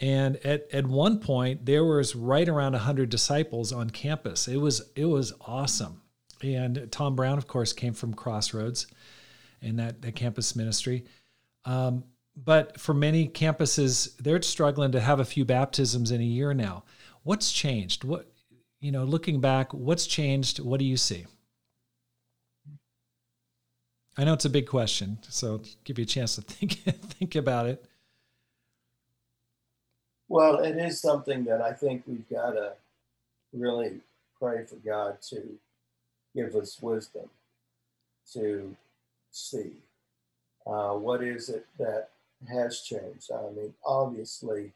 And at, at one point, there was right around 100 disciples on campus. It was, it was awesome. And Tom Brown, of course, came from Crossroads and that, that campus ministry. Um, but for many campuses, they're struggling to have a few baptisms in a year now. What's changed? What, you know, looking back, what's changed? What do you see? I know it's a big question, so give you a chance to think think about it. Well, it is something that I think we've got to really pray for God to give us wisdom to see. Uh, what is it that has changed? I mean, obviously,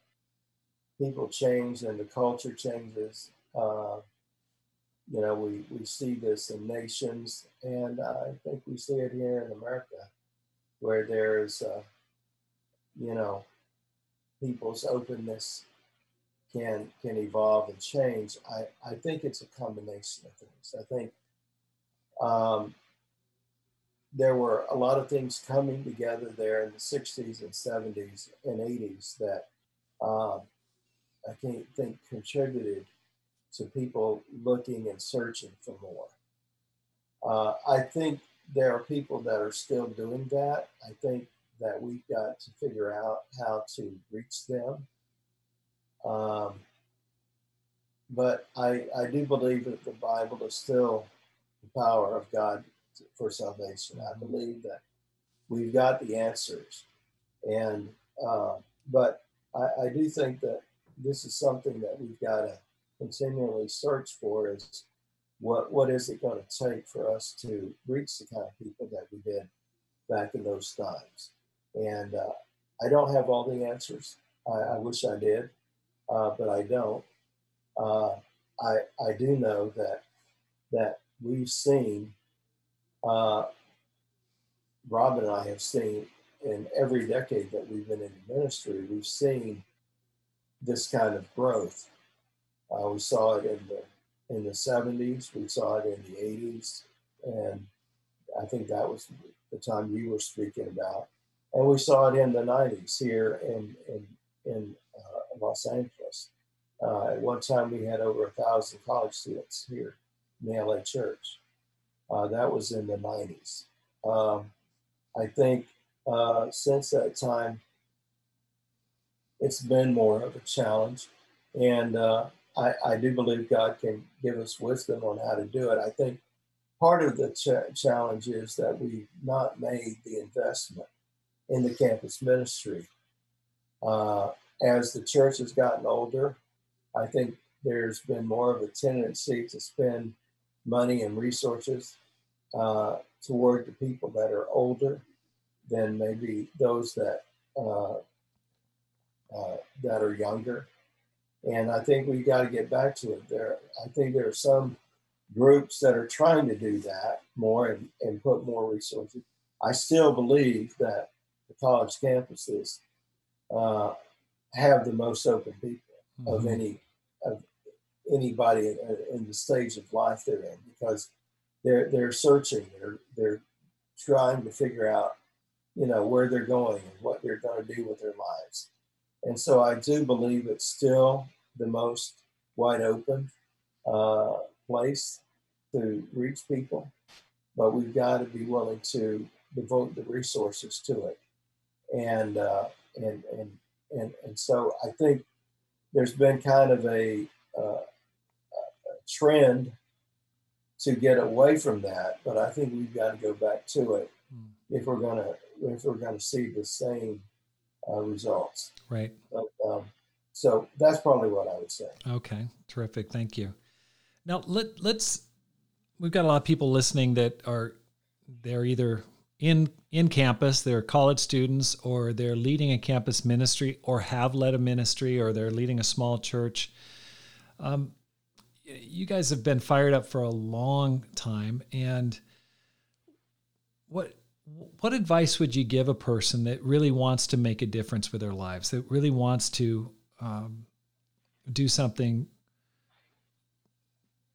people change and the culture changes. Uh, you know, we, we see this in nations, and I think we see it here in America, where there's, uh, you know, people's openness can can evolve and change. I, I think it's a combination of things. I think um, there were a lot of things coming together there in the 60s and 70s and 80s that um, I can't think contributed to people looking and searching for more. Uh, I think there are people that are still doing that. I think that we've got to figure out how to reach them. Um, but I, I do believe that the Bible is still the power of God for salvation. I believe that we've got the answers. And, uh, but I, I do think that this is something that we've got to continually search for is what what is it going to take for us to reach the kind of people that we did back in those times and uh, i don't have all the answers i, I wish i did uh, but i don't uh, i i do know that that we've seen uh, rob and i have seen in every decade that we've been in ministry we've seen this kind of growth uh, we saw it in the in the 70s. We saw it in the 80s, and I think that was the time you were speaking about. And we saw it in the 90s here in in in uh, Los Angeles. Uh, at one time, we had over a thousand college students here in the LA Church. Uh, that was in the 90s. Um, I think uh, since that time, it's been more of a challenge. And uh, I, I do believe God can give us wisdom on how to do it. I think part of the ch- challenge is that we've not made the investment in the campus ministry. Uh, as the church has gotten older, I think there's been more of a tendency to spend money and resources uh, toward the people that are older than maybe those that uh, uh that are younger. And I think we've got to get back to it. There, I think there are some groups that are trying to do that more and, and put more resources. I still believe that the college campuses uh, have the most open people mm-hmm. of any of anybody in, in, the stage of life they're in because they're they're searching. They're they're trying to figure out, you know, where they're going and what they're going to do with their lives. And so I do believe it's still the most wide open uh, place to reach people, but we've got to be willing to devote the resources to it. And uh, and and and and so I think there's been kind of a, uh, a trend to get away from that, but I think we've got to go back to it mm. if we're gonna if we're gonna see the same uh, results. Right. But, um, so that's probably what I would say. Okay, terrific. Thank you. Now let let's we've got a lot of people listening that are they're either in in campus they're college students or they're leading a campus ministry or have led a ministry or they're leading a small church. Um, you guys have been fired up for a long time and what what advice would you give a person that really wants to make a difference with their lives that really wants to um, do something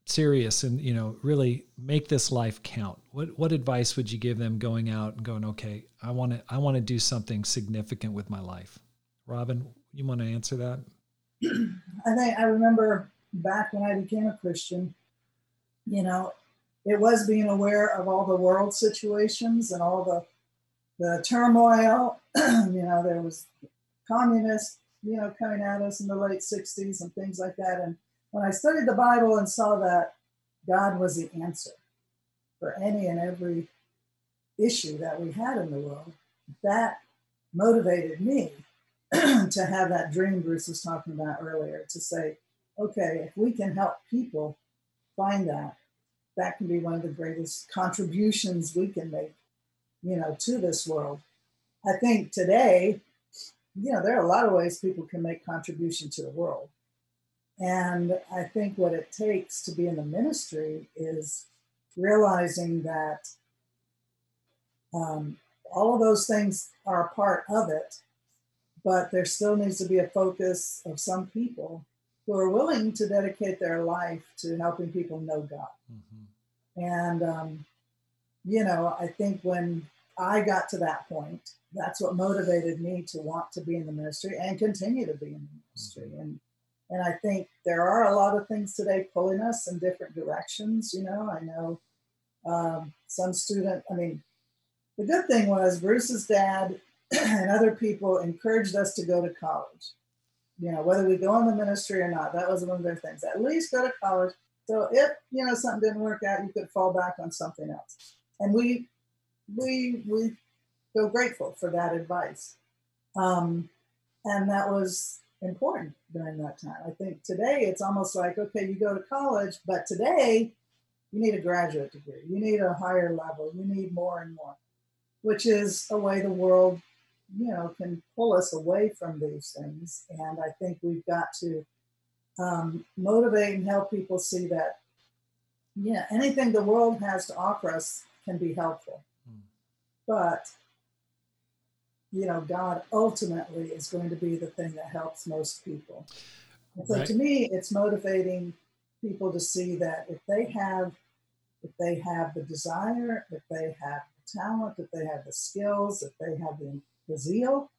serious and you know really make this life count. What what advice would you give them going out and going okay i want to i want to do something significant with my life robin you want to answer that? I think i remember back when i became a christian you know it was being aware of all the world situations and all the the turmoil. You know there was communists you know coming at us in the late 60s and things like that. And when I studied the Bible and saw that God was the answer for any and every issue that we had in the world, that motivated me to have that dream Bruce was talking about earlier to say, okay, if we can help people find that, that can be one of the greatest contributions we can make, you know, to this world. I think today, you know, there are a lot of ways people can make contribution to the world. And I think what it takes to be in the ministry is realizing that um, all of those things are a part of it, but there still needs to be a focus of some people who are willing to dedicate their life to helping people know God. Mm-hmm. And, um, you know, I think when I got to that point, that's what motivated me to want to be in the ministry and continue to be in the ministry. Mm-hmm. And and I think there are a lot of things today pulling us in different directions. You know, I know um, some student, I mean, the good thing was Bruce's dad and other people encouraged us to go to college. You know, whether we go in the ministry or not, that was one of their things. At least go to college. So if you know something didn't work out, you could fall back on something else. And we we we feel grateful for that advice. Um, and that was important during that time. I think today it's almost like, okay, you go to college, but today you need a graduate degree, you need a higher level, you need more and more, which is a way the world, you know, can pull us away from these things. And I think we've got to um, motivate and help people see that, yeah, anything the world has to offer us can be helpful. Mm. But you know, God ultimately is going to be the thing that helps most people. And so right. to me, it's motivating people to see that if they have if they have the desire, if they have the talent, if they have the skills, if they have the, the zeal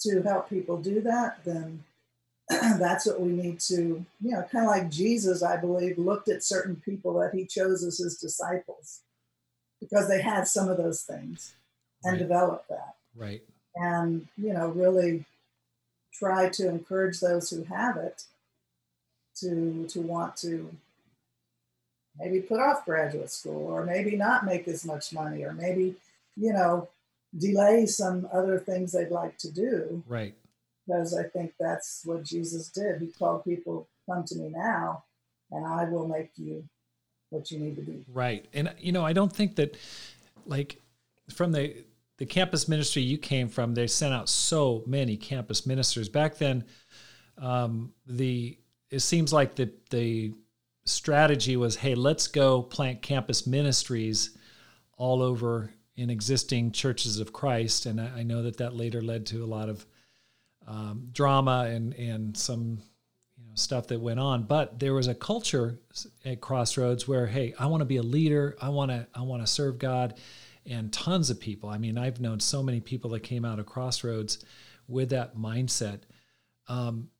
to help people do that, then that's what we need to, you know, kind of like Jesus, I believe, looked at certain people that he chose as his disciples because they had some of those things and right. developed that. Right. And, you know, really try to encourage those who have it to to want to maybe put off graduate school or maybe not make as much money or maybe, you know, delay some other things they'd like to do. Right. Because I think that's what Jesus did. He called people, come to me now, and I will make you what you need to be. Right. And you know, I don't think that like from the the campus ministry you came from, they sent out so many campus ministers. Back then, um, the it seems like the the strategy was, hey, let's go plant campus ministries all over in existing churches of Christ, and I, I know that that later led to a lot of um, drama and and some you know stuff that went on. But there was a culture at Crossroads where, hey, I want to be a leader. I want to I want to serve God and tons of people. I mean, I've known so many people that came out of Crossroads with that mindset. Um,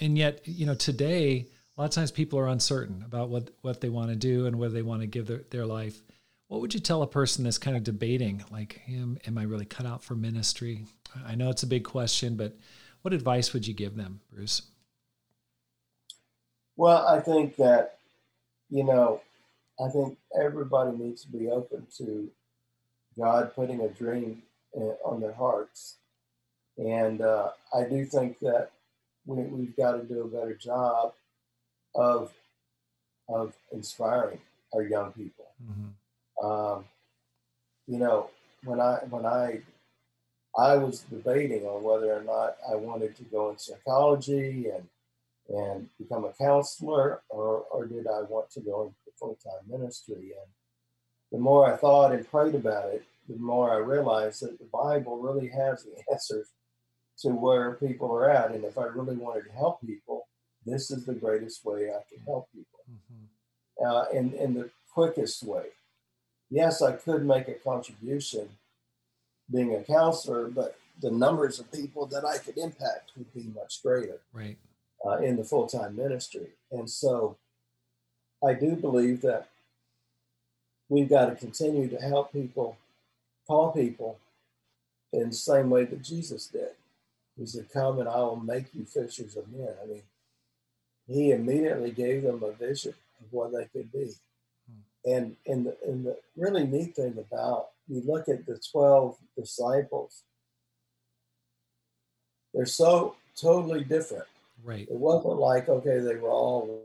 and yet, you know, today, a lot of times people are uncertain about what, what they want to do and whether they want to give their, their life. What would you tell a person that's kind of debating, like, am, am I really cut out for ministry? I know it's a big question, but what advice would you give them, Bruce? Well, I think that, you know, I think everybody needs to be open to God putting a dream on their hearts. And uh, I do think that we, we've got to do a better job of, of inspiring our young people. Mm-hmm. Um, you know, when I when I I was debating on whether or not I wanted to go in psychology and and become a counselor, or or did I want to go into full time ministry? And the more I thought and prayed about it, the more I realized that the Bible really has the answers to where people are at. And if I really wanted to help people, this is the greatest way I can help people. Mm-hmm. Uh, in, in the quickest way. Yes, I could make a contribution being a counselor, but the numbers of people that I could impact would be much greater. Right. Uh, in the full time ministry. And so I do believe that we've got to continue to help people, call people in the same way that Jesus did. He said, Come and I will make you fishers of men. I mean, he immediately gave them a vision of what they could be. Hmm. And, and, the, and the really neat thing about you look at the 12 disciples, they're so totally different. Right. It wasn't like, okay, they were all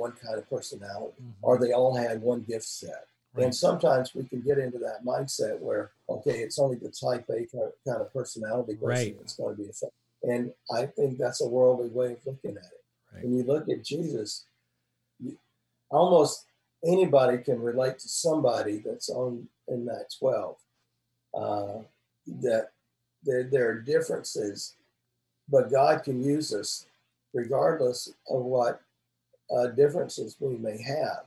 one kind of personality mm-hmm. or they all had one gift set. Right. And sometimes we can get into that mindset where, okay, it's only the type A kind of personality person right. that's going to be effective. And I think that's a worldly way of looking at it. Right. When you look at Jesus, you, almost anybody can relate to somebody that's on in that 12. Uh, that there, there are differences, but God can use us regardless of what uh, differences we may have.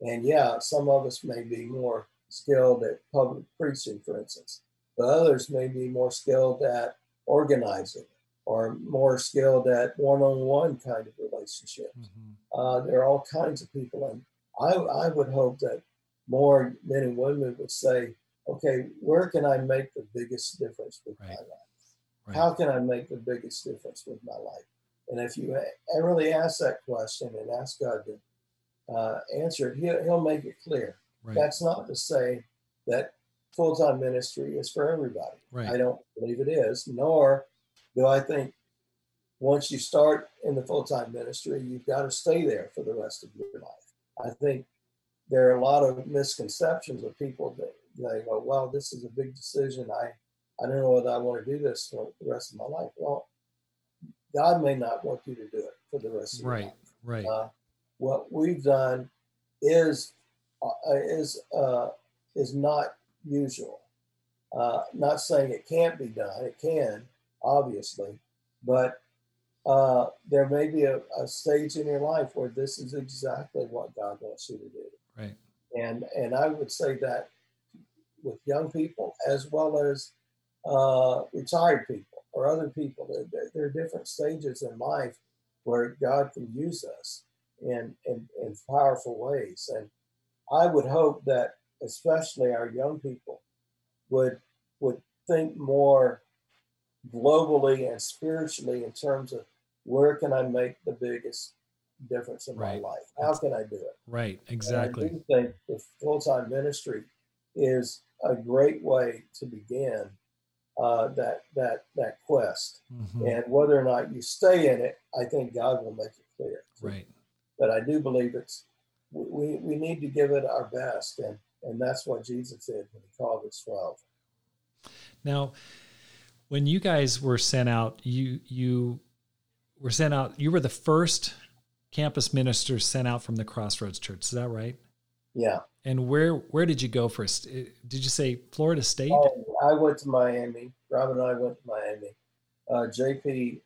And yeah, some of us may be more skilled at public preaching, for instance, but others may be more skilled at organizing or more skilled at one-on-one kind of relationship. Mm-hmm. Uh, there are all kinds of people, and I, I would hope that more men and women would say, "Okay, where can I make the biggest difference with right. my life? Right. How can I make the biggest difference with my life?" And if you really ask that question and ask God to uh, answer it, he'll, he'll make it clear. Right. That's not to say that full time ministry is for everybody. Right. I don't believe it is, nor do I think once you start in the full time ministry, you've got to stay there for the rest of your life. I think there are a lot of misconceptions of people that they go, well, this is a big decision. I, I don't know whether I want to do this for the rest of my life. Well, God may not want you to do it for the rest of right, your life. Right. Uh, what we've done is uh, is uh, is not usual. Uh, not saying it can't be done. It can, obviously, but uh, there may be a, a, stage in your life where this is exactly what God wants you to do. Right. And and I would say that with young people as well as uh, retired people or other people. There, there, are different stages in life where God can use us in, in, in powerful ways. And I would hope that especially our young people would would think more globally and spiritually in terms of where can I make the biggest difference in right. my life? How can I do it? Right, exactly. And I do think the full time ministry is a great way to begin uh, that that that quest. Mm-hmm. And whether or not you stay in it, I think God will make it clear. Right. But I do believe it's we we need to give it our best, and and that's what Jesus did when He called us twelve. Now, when you guys were sent out, you you were sent out. You were the first campus ministers sent out from the Crossroads Church. Is that right? Yeah. And where where did you go first? Eh, did you say Florida State? Oh, I went to Miami. Robin and I went to Miami. Uh, JP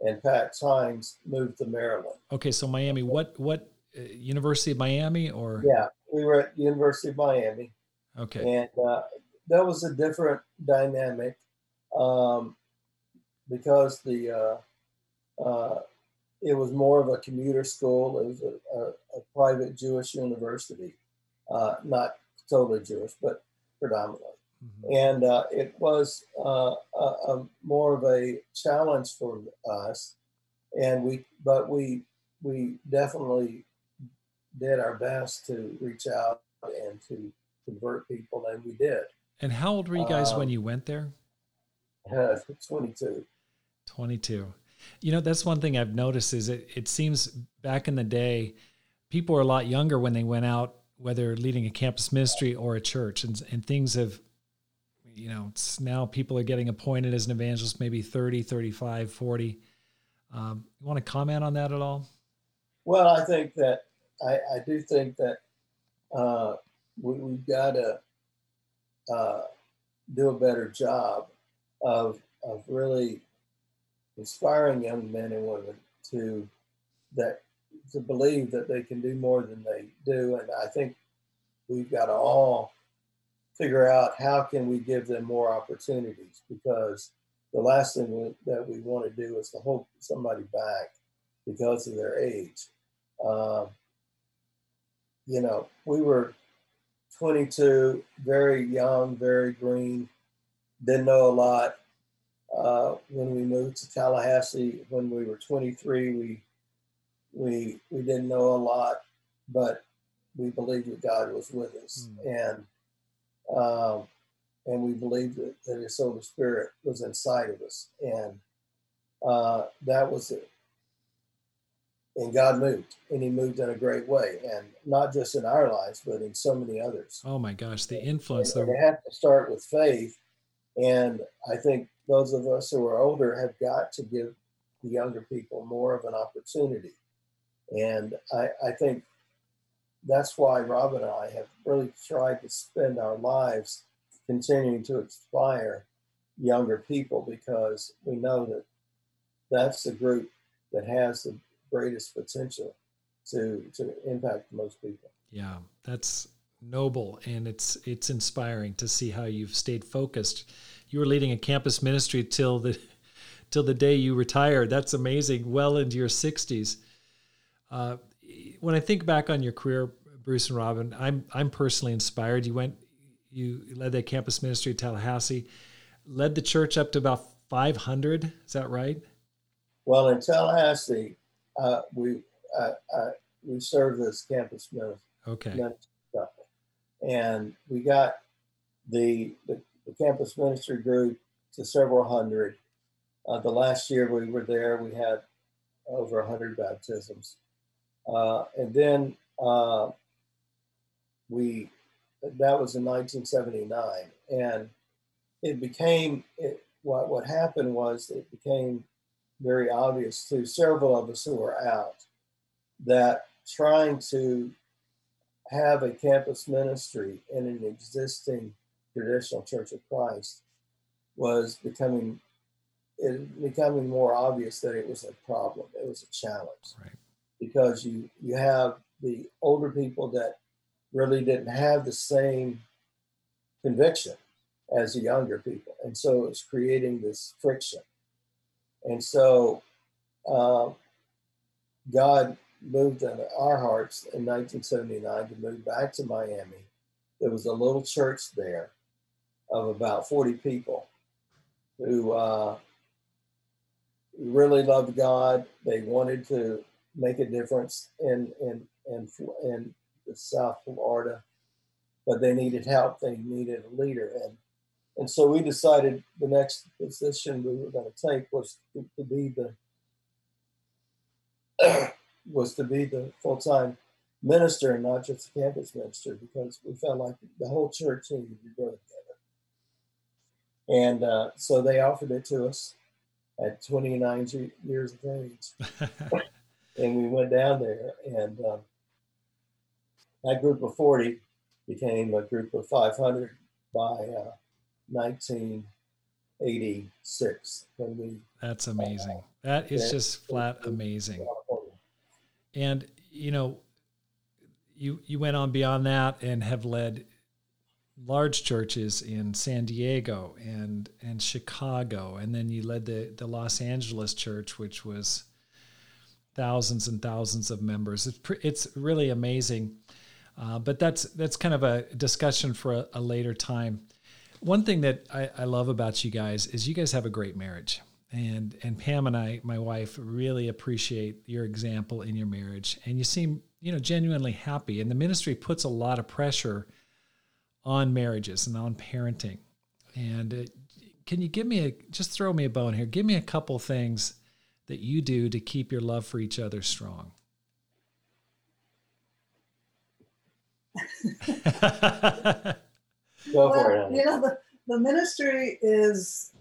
and Pat Tynes moved to Maryland. Okay, so Miami. What what uh, University of Miami or? Yeah, we were at University of Miami. Okay. And uh, that was a different dynamic um, because the uh, uh, it was more of a commuter school. It was a, a, a private Jewish university uh, not totally Jewish, but predominantly. Mm-hmm. And uh, it was uh, a, a more of a challenge for us and we but we we definitely did our best to reach out and to convert people, and we did. And how old were you guys um, when you went there? Uh, 22. 22. You know, that's one thing I've noticed is it, it seems back in the day, people were a lot younger when they went out, whether leading a campus ministry or a church, and, and things have, you know, now people are getting appointed as an evangelist, maybe 30, 35, 40. Um, you want to comment on that at all? Well, I think that I, I do think that uh, we, have got to uh, do a better job of of really inspiring young men and women to that to believe that they can do more than they do and i think we've got to all figure out how can we give them more opportunities because the last thing we, that we want to do is to hold somebody back because of their age um, you know we were 22 very young very green didn't know a lot uh, when we moved to Tallahassee when we were 23. We we we didn't know a lot, but we believed that God was with us, mm. and um, and we believed that, that His Holy Spirit was inside of us, and uh, that was it. And God moved, and He moved in a great way, and not just in our lives, but in so many others. Oh my gosh, the influence! And, and have to start with faith, and I think those of us who are older have got to give the younger people more of an opportunity. And I, I think that's why Rob and I have really tried to spend our lives continuing to inspire younger people because we know that that's the group that has the greatest potential to to impact most people. Yeah, that's noble and it's it's inspiring to see how you've stayed focused you were leading a campus ministry till the till the day you retired. That's amazing. Well into your 60s. Uh, when I think back on your career, Bruce and Robin, I'm I'm personally inspired. You went, you led that campus ministry at Tallahassee, led the church up to about 500. Is that right? Well, in Tallahassee, uh, we uh, uh we served as campus ministry. Okay. And we got the, the the campus ministry grew to several hundred. Uh, the last year we were there, we had over 100 baptisms. Uh, and then uh, we, that was in 1979. And it became, it, what, what happened was it became very obvious to several of us who were out that trying to have a campus ministry in an existing traditional Church of Christ was becoming it becoming more obvious that it was a problem. It was a challenge right. Because you you have the older people that really didn't have the same conviction as the younger people, and so it's creating this friction. And so uh, God moved in our hearts in 1979 to move back to Miami. There was a little church there of about 40 people who uh, really loved God. They wanted to make a difference in, in, in, in the South Florida, but they needed help. They needed a leader. And, and so we decided the next position we were going to take was to, to be the was to be the full-time minister and not just a campus minister because we felt like the whole church needed to grow together. and uh, so they offered it to us at 29 years of age. and we went down there, and um, that group of 40 became a group of 500 by uh, 1986 when we. That's amazing. That is just flat amazing. And you know, you you went on beyond that and have led large churches in San Diego and and Chicago, and then you led the the Los Angeles church, which was thousands and thousands of members. It's pre- it's really amazing, uh, but that's that's kind of a discussion for a, a later time. One thing that I, I love about you guys is you guys have a great marriage, and and Pam and I, my wife, really appreciate your example in your marriage, and you seem you know genuinely happy. And the ministry puts a lot of pressure on marriages and on parenting. And it, can you give me a just throw me a bone here? Give me a couple things that you do to keep your love for each other strong. Go well, it. You know, the, the ministry is,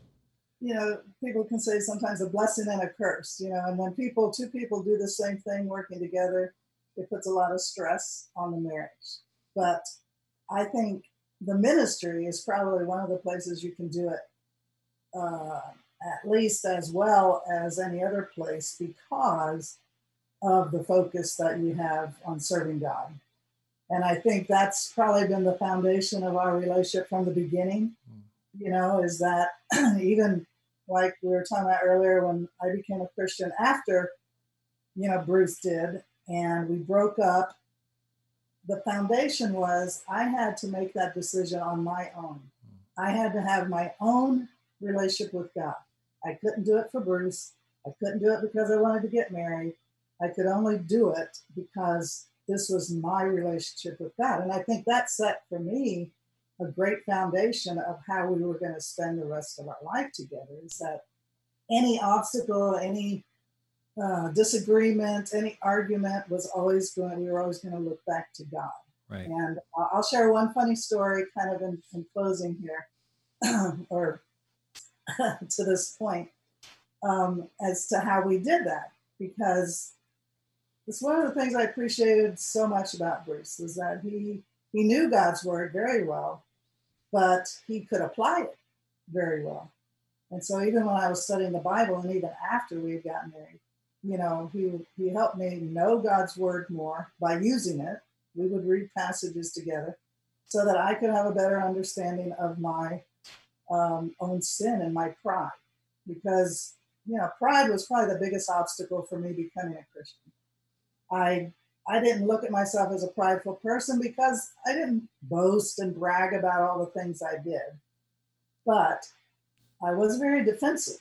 you know, people can say sometimes a blessing and a curse, you know, and when people, two people do the same thing working together, it puts a lot of stress on the marriage. But I think the ministry is probably one of the places you can do it uh, at least as well as any other place because of the focus that you have on serving God. And I think that's probably been the foundation of our relationship from the beginning. Mm. You know, is that even like we were talking about earlier when I became a Christian after, you know, Bruce did, and we broke up, the foundation was I had to make that decision on my own. Mm. I had to have my own relationship with God. I couldn't do it for Bruce. I couldn't do it because I wanted to get married. I could only do it because this was my relationship with God. And I think that set for me a great foundation of how we were going to spend the rest of our life together is that any obstacle, any uh, disagreement, any argument was always going, we were always going to look back to God. Right. And I'll share one funny story kind of in, in closing here, or to this point, um, as to how we did that. Because it's one of the things I appreciated so much about Bruce is that he he knew God's word very well, but he could apply it very well. And so even when I was studying the Bible and even after we had gotten married, you know, he he helped me know God's word more by using it. We would read passages together so that I could have a better understanding of my um, own sin and my pride. Because, you know, pride was probably the biggest obstacle for me becoming a Christian. I I didn't look at myself as a prideful person because I didn't boast and brag about all the things I did. But I was very defensive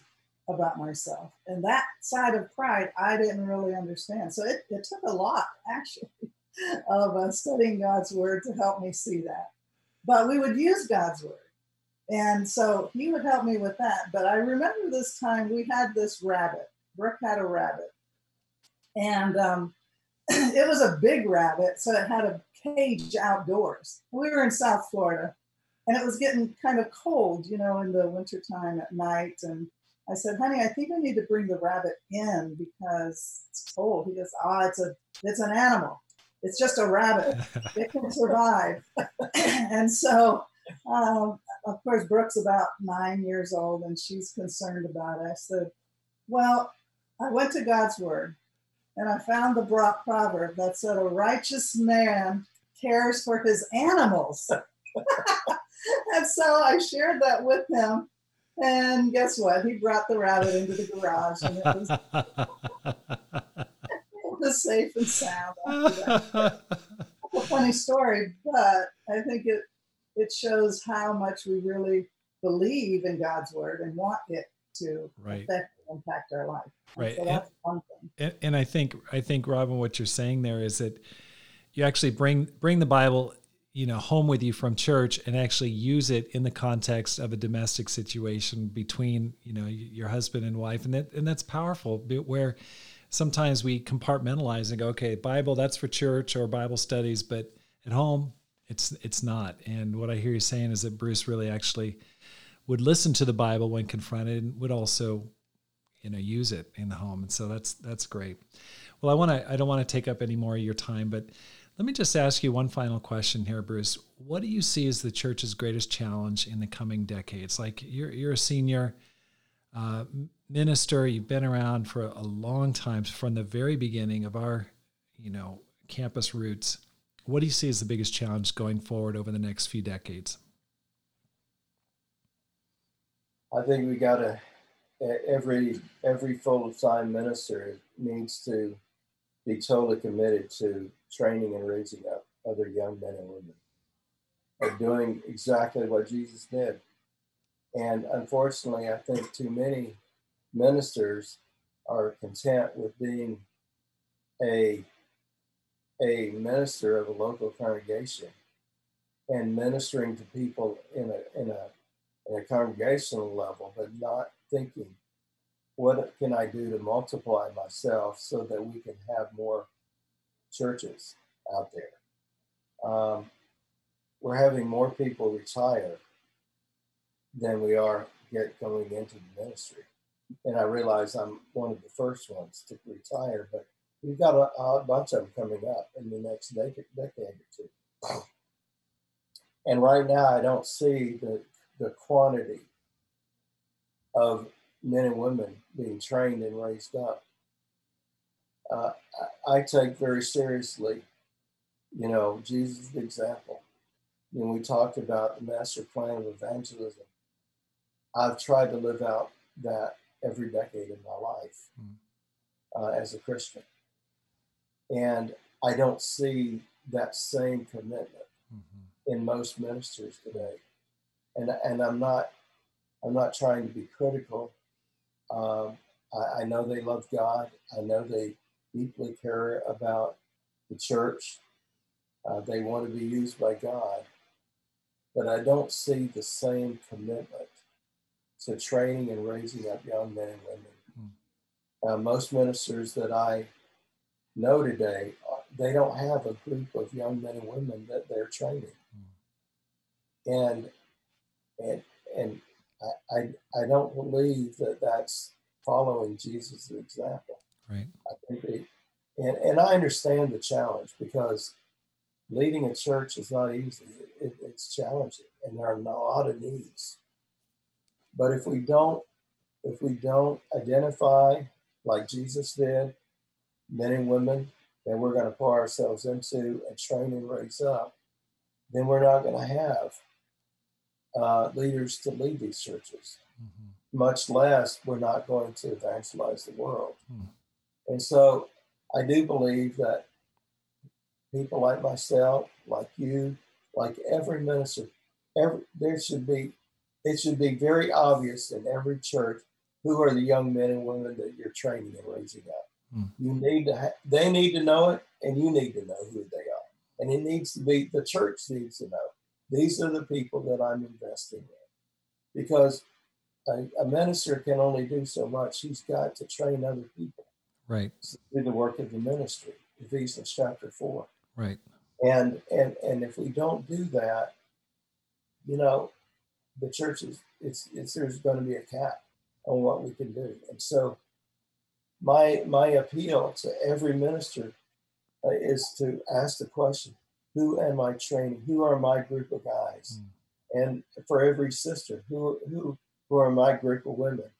about myself. And that side of pride, I didn't really understand. So it, it took a lot, actually, of uh, studying God's word to help me see that. But we would use God's word. And so he would help me with that. But I remember this time we had this rabbit. Brooke had a rabbit. And um, it was a big rabbit, so it had a cage outdoors. We were in South Florida, and it was getting kind of cold, you know, in the wintertime at night. And I said, honey, I think I need to bring the rabbit in because it's cold. He goes, ah, oh, it's a it's an animal. It's just a rabbit. It can survive. and so um, of course, Brooke's about nine years old and she's concerned about it. I said, Well, I went to God's Word and I found the Brock proverb that said, A righteous man cares for his animals. and so I shared that with him. And guess what? He brought the rabbit into the garage and it was, it was safe and sound after that. a funny story, but I think it it shows how much we really believe in God's word and want it to right. affect impact our life. Right. So that's and, one thing. And, and I think I think Robin, what you're saying there is that you actually bring bring the Bible you know home with you from church and actually use it in the context of a domestic situation between you know your husband and wife and that and that's powerful where sometimes we compartmentalize and go okay bible that's for church or bible studies but at home it's it's not. And what I hear you saying is that Bruce really actually would listen to the Bible when confronted and would also, you know, use it in the home. And so that's that's great. Well, I want to I don't want to take up any more of your time, but let me just ask you one final question here, Bruce. What do you see as the church's greatest challenge in the coming decades? Like you're you're a senior uh, minister, you've been around for a long time from the very beginning of our, you know, campus roots. What do you see as the biggest challenge going forward over the next few decades? I think we got to every every full time minister needs to be totally committed to training and raising up other young men and women of doing exactly what Jesus did. And unfortunately, I think too many ministers are content with being a a minister of a local congregation and ministering to people in a in a in a congregational level, but not thinking, what can I do to multiply myself so that we can have more churches out there? Um, we're having more people retire than we are get going into the ministry. And I realize I'm one of the first ones to retire, but we've got a, a bunch of them coming up in the next decade, decade or two. And right now, I don't see the, the quantity of men and women being trained and raised up. Uh, I, I take very seriously, you know, Jesus' example. When we talked about the master plan of evangelism, I've tried to live out that every decade in my life mm. uh, as a Christian. And I don't see that same commitment mm-hmm. in most ministers today. And, and I'm not I'm not trying to be critical. Um, I, I, know they love God. I know they deeply care about the church. Uh, they want to be used by God. But I don't see the same commitment to training and raising up young men and women. Mm. Uh, most ministers that I know today, they don't have a group of young men and women that they're training. Mm. And and and I, I, I don't believe that that's following Jesus' example. Right. I think they, and and I understand the challenge because leading a church is not easy. It, it's challenging, and there are a lot of needs. But if we don't, if we don't identify like Jesus did, men and women that we're going to pour ourselves into and train and raise up, then we're not going to have uh, leaders to lead these churches. Mm-hmm. Much less, we're not going to evangelize the world. Mm. And so, I do believe that people like myself, like you, like every minister, every there should be it should be very obvious in every church who are the young men and women that you're training and raising up. Mm. You need to, ha- they need to know it, and you need to know who they are. And it needs to be, the church needs to know. These are the people that I'm investing in. Because a, a minister can only do so much. He's got to train other people. Right. To do the work of the ministry. Ephesians chapter 4. Right. And and and if we don't do that, you know, the church is it's, it's there's going to be a cap on what we can do. And so my my appeal to every minister uh, is to ask the question, who am I training? Who are my group of guys? Mm. And for every sister, who who who are my group of women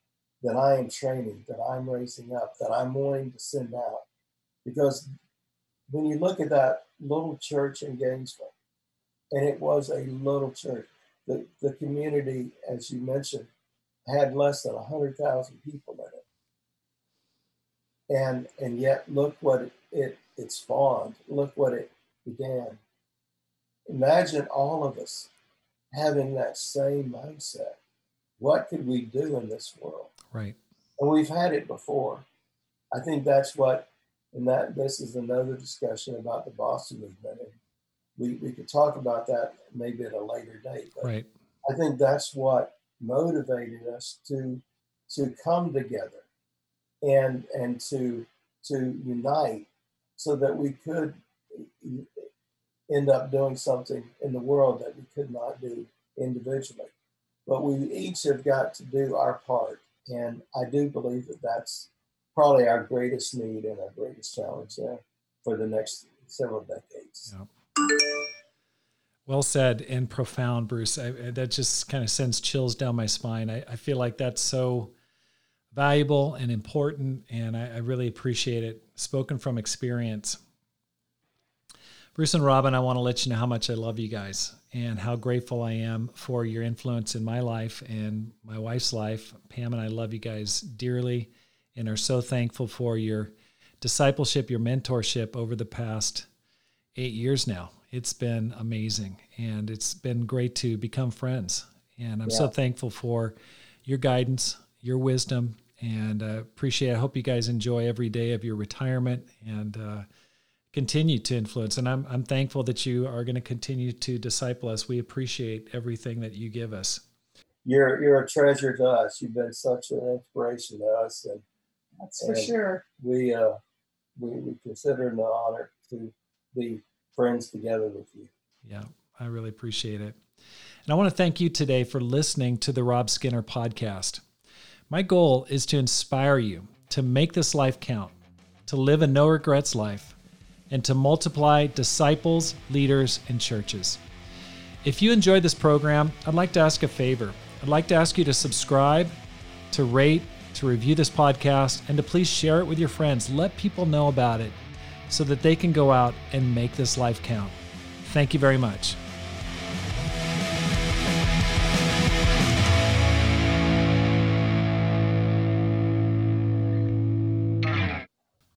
that I am training, that I'm raising up, that I'm wanting to send out? Because when you look at that little church in Gainesville, and it was a little church, the, the community, as you mentioned, had less than 100,000 people in it. And, and yet, look what it, it, it spawned. Look what it began. Imagine all of us having that same mindset. What could we do in this world? Right. And we've had it before. I think that's what, and that this is another discussion about the Boston movement. And we, we could talk about that maybe at a later date. But right. I think that's what motivated us to to come together and and to to unite so that we could end up doing something in the world that we could not do individually. But we each have got to do our part. And I do believe that that's probably our greatest need and our greatest challenge there for the next several decades. Well said and profound, Bruce. I, that just kind of sends chills down my spine. I, I feel like that's so valuable and important, and I, I really appreciate it. Spoken from experience. Bruce and Robin, I want to let you know how much I love you guys and how grateful I am for your influence in my life and my wife's life. Pam and I love you guys dearly and are so thankful for your discipleship, your mentorship over the past eight years now it's been amazing and it's been great to become friends. And I'm yeah. so thankful for your guidance, your wisdom, and uh, appreciate. It. I hope you guys enjoy every day of your retirement and uh, continue to influence. And I'm I'm thankful that you are going to continue to disciple us. We appreciate everything that you give us. You're you're a treasure to us. You've been such an inspiration to us, and that's for sure. We uh we, we consider it an honor to be friends together with you. Yeah, I really appreciate it. And I want to thank you today for listening to the Rob Skinner podcast. My goal is to inspire you to make this life count, to live a no regrets life, and to multiply disciples, leaders, and churches. If you enjoyed this program, I'd like to ask a favor. I'd like to ask you to subscribe, to rate, to review this podcast, and to please share it with your friends. Let people know about it so that they can go out and make this life count. Thank you very much.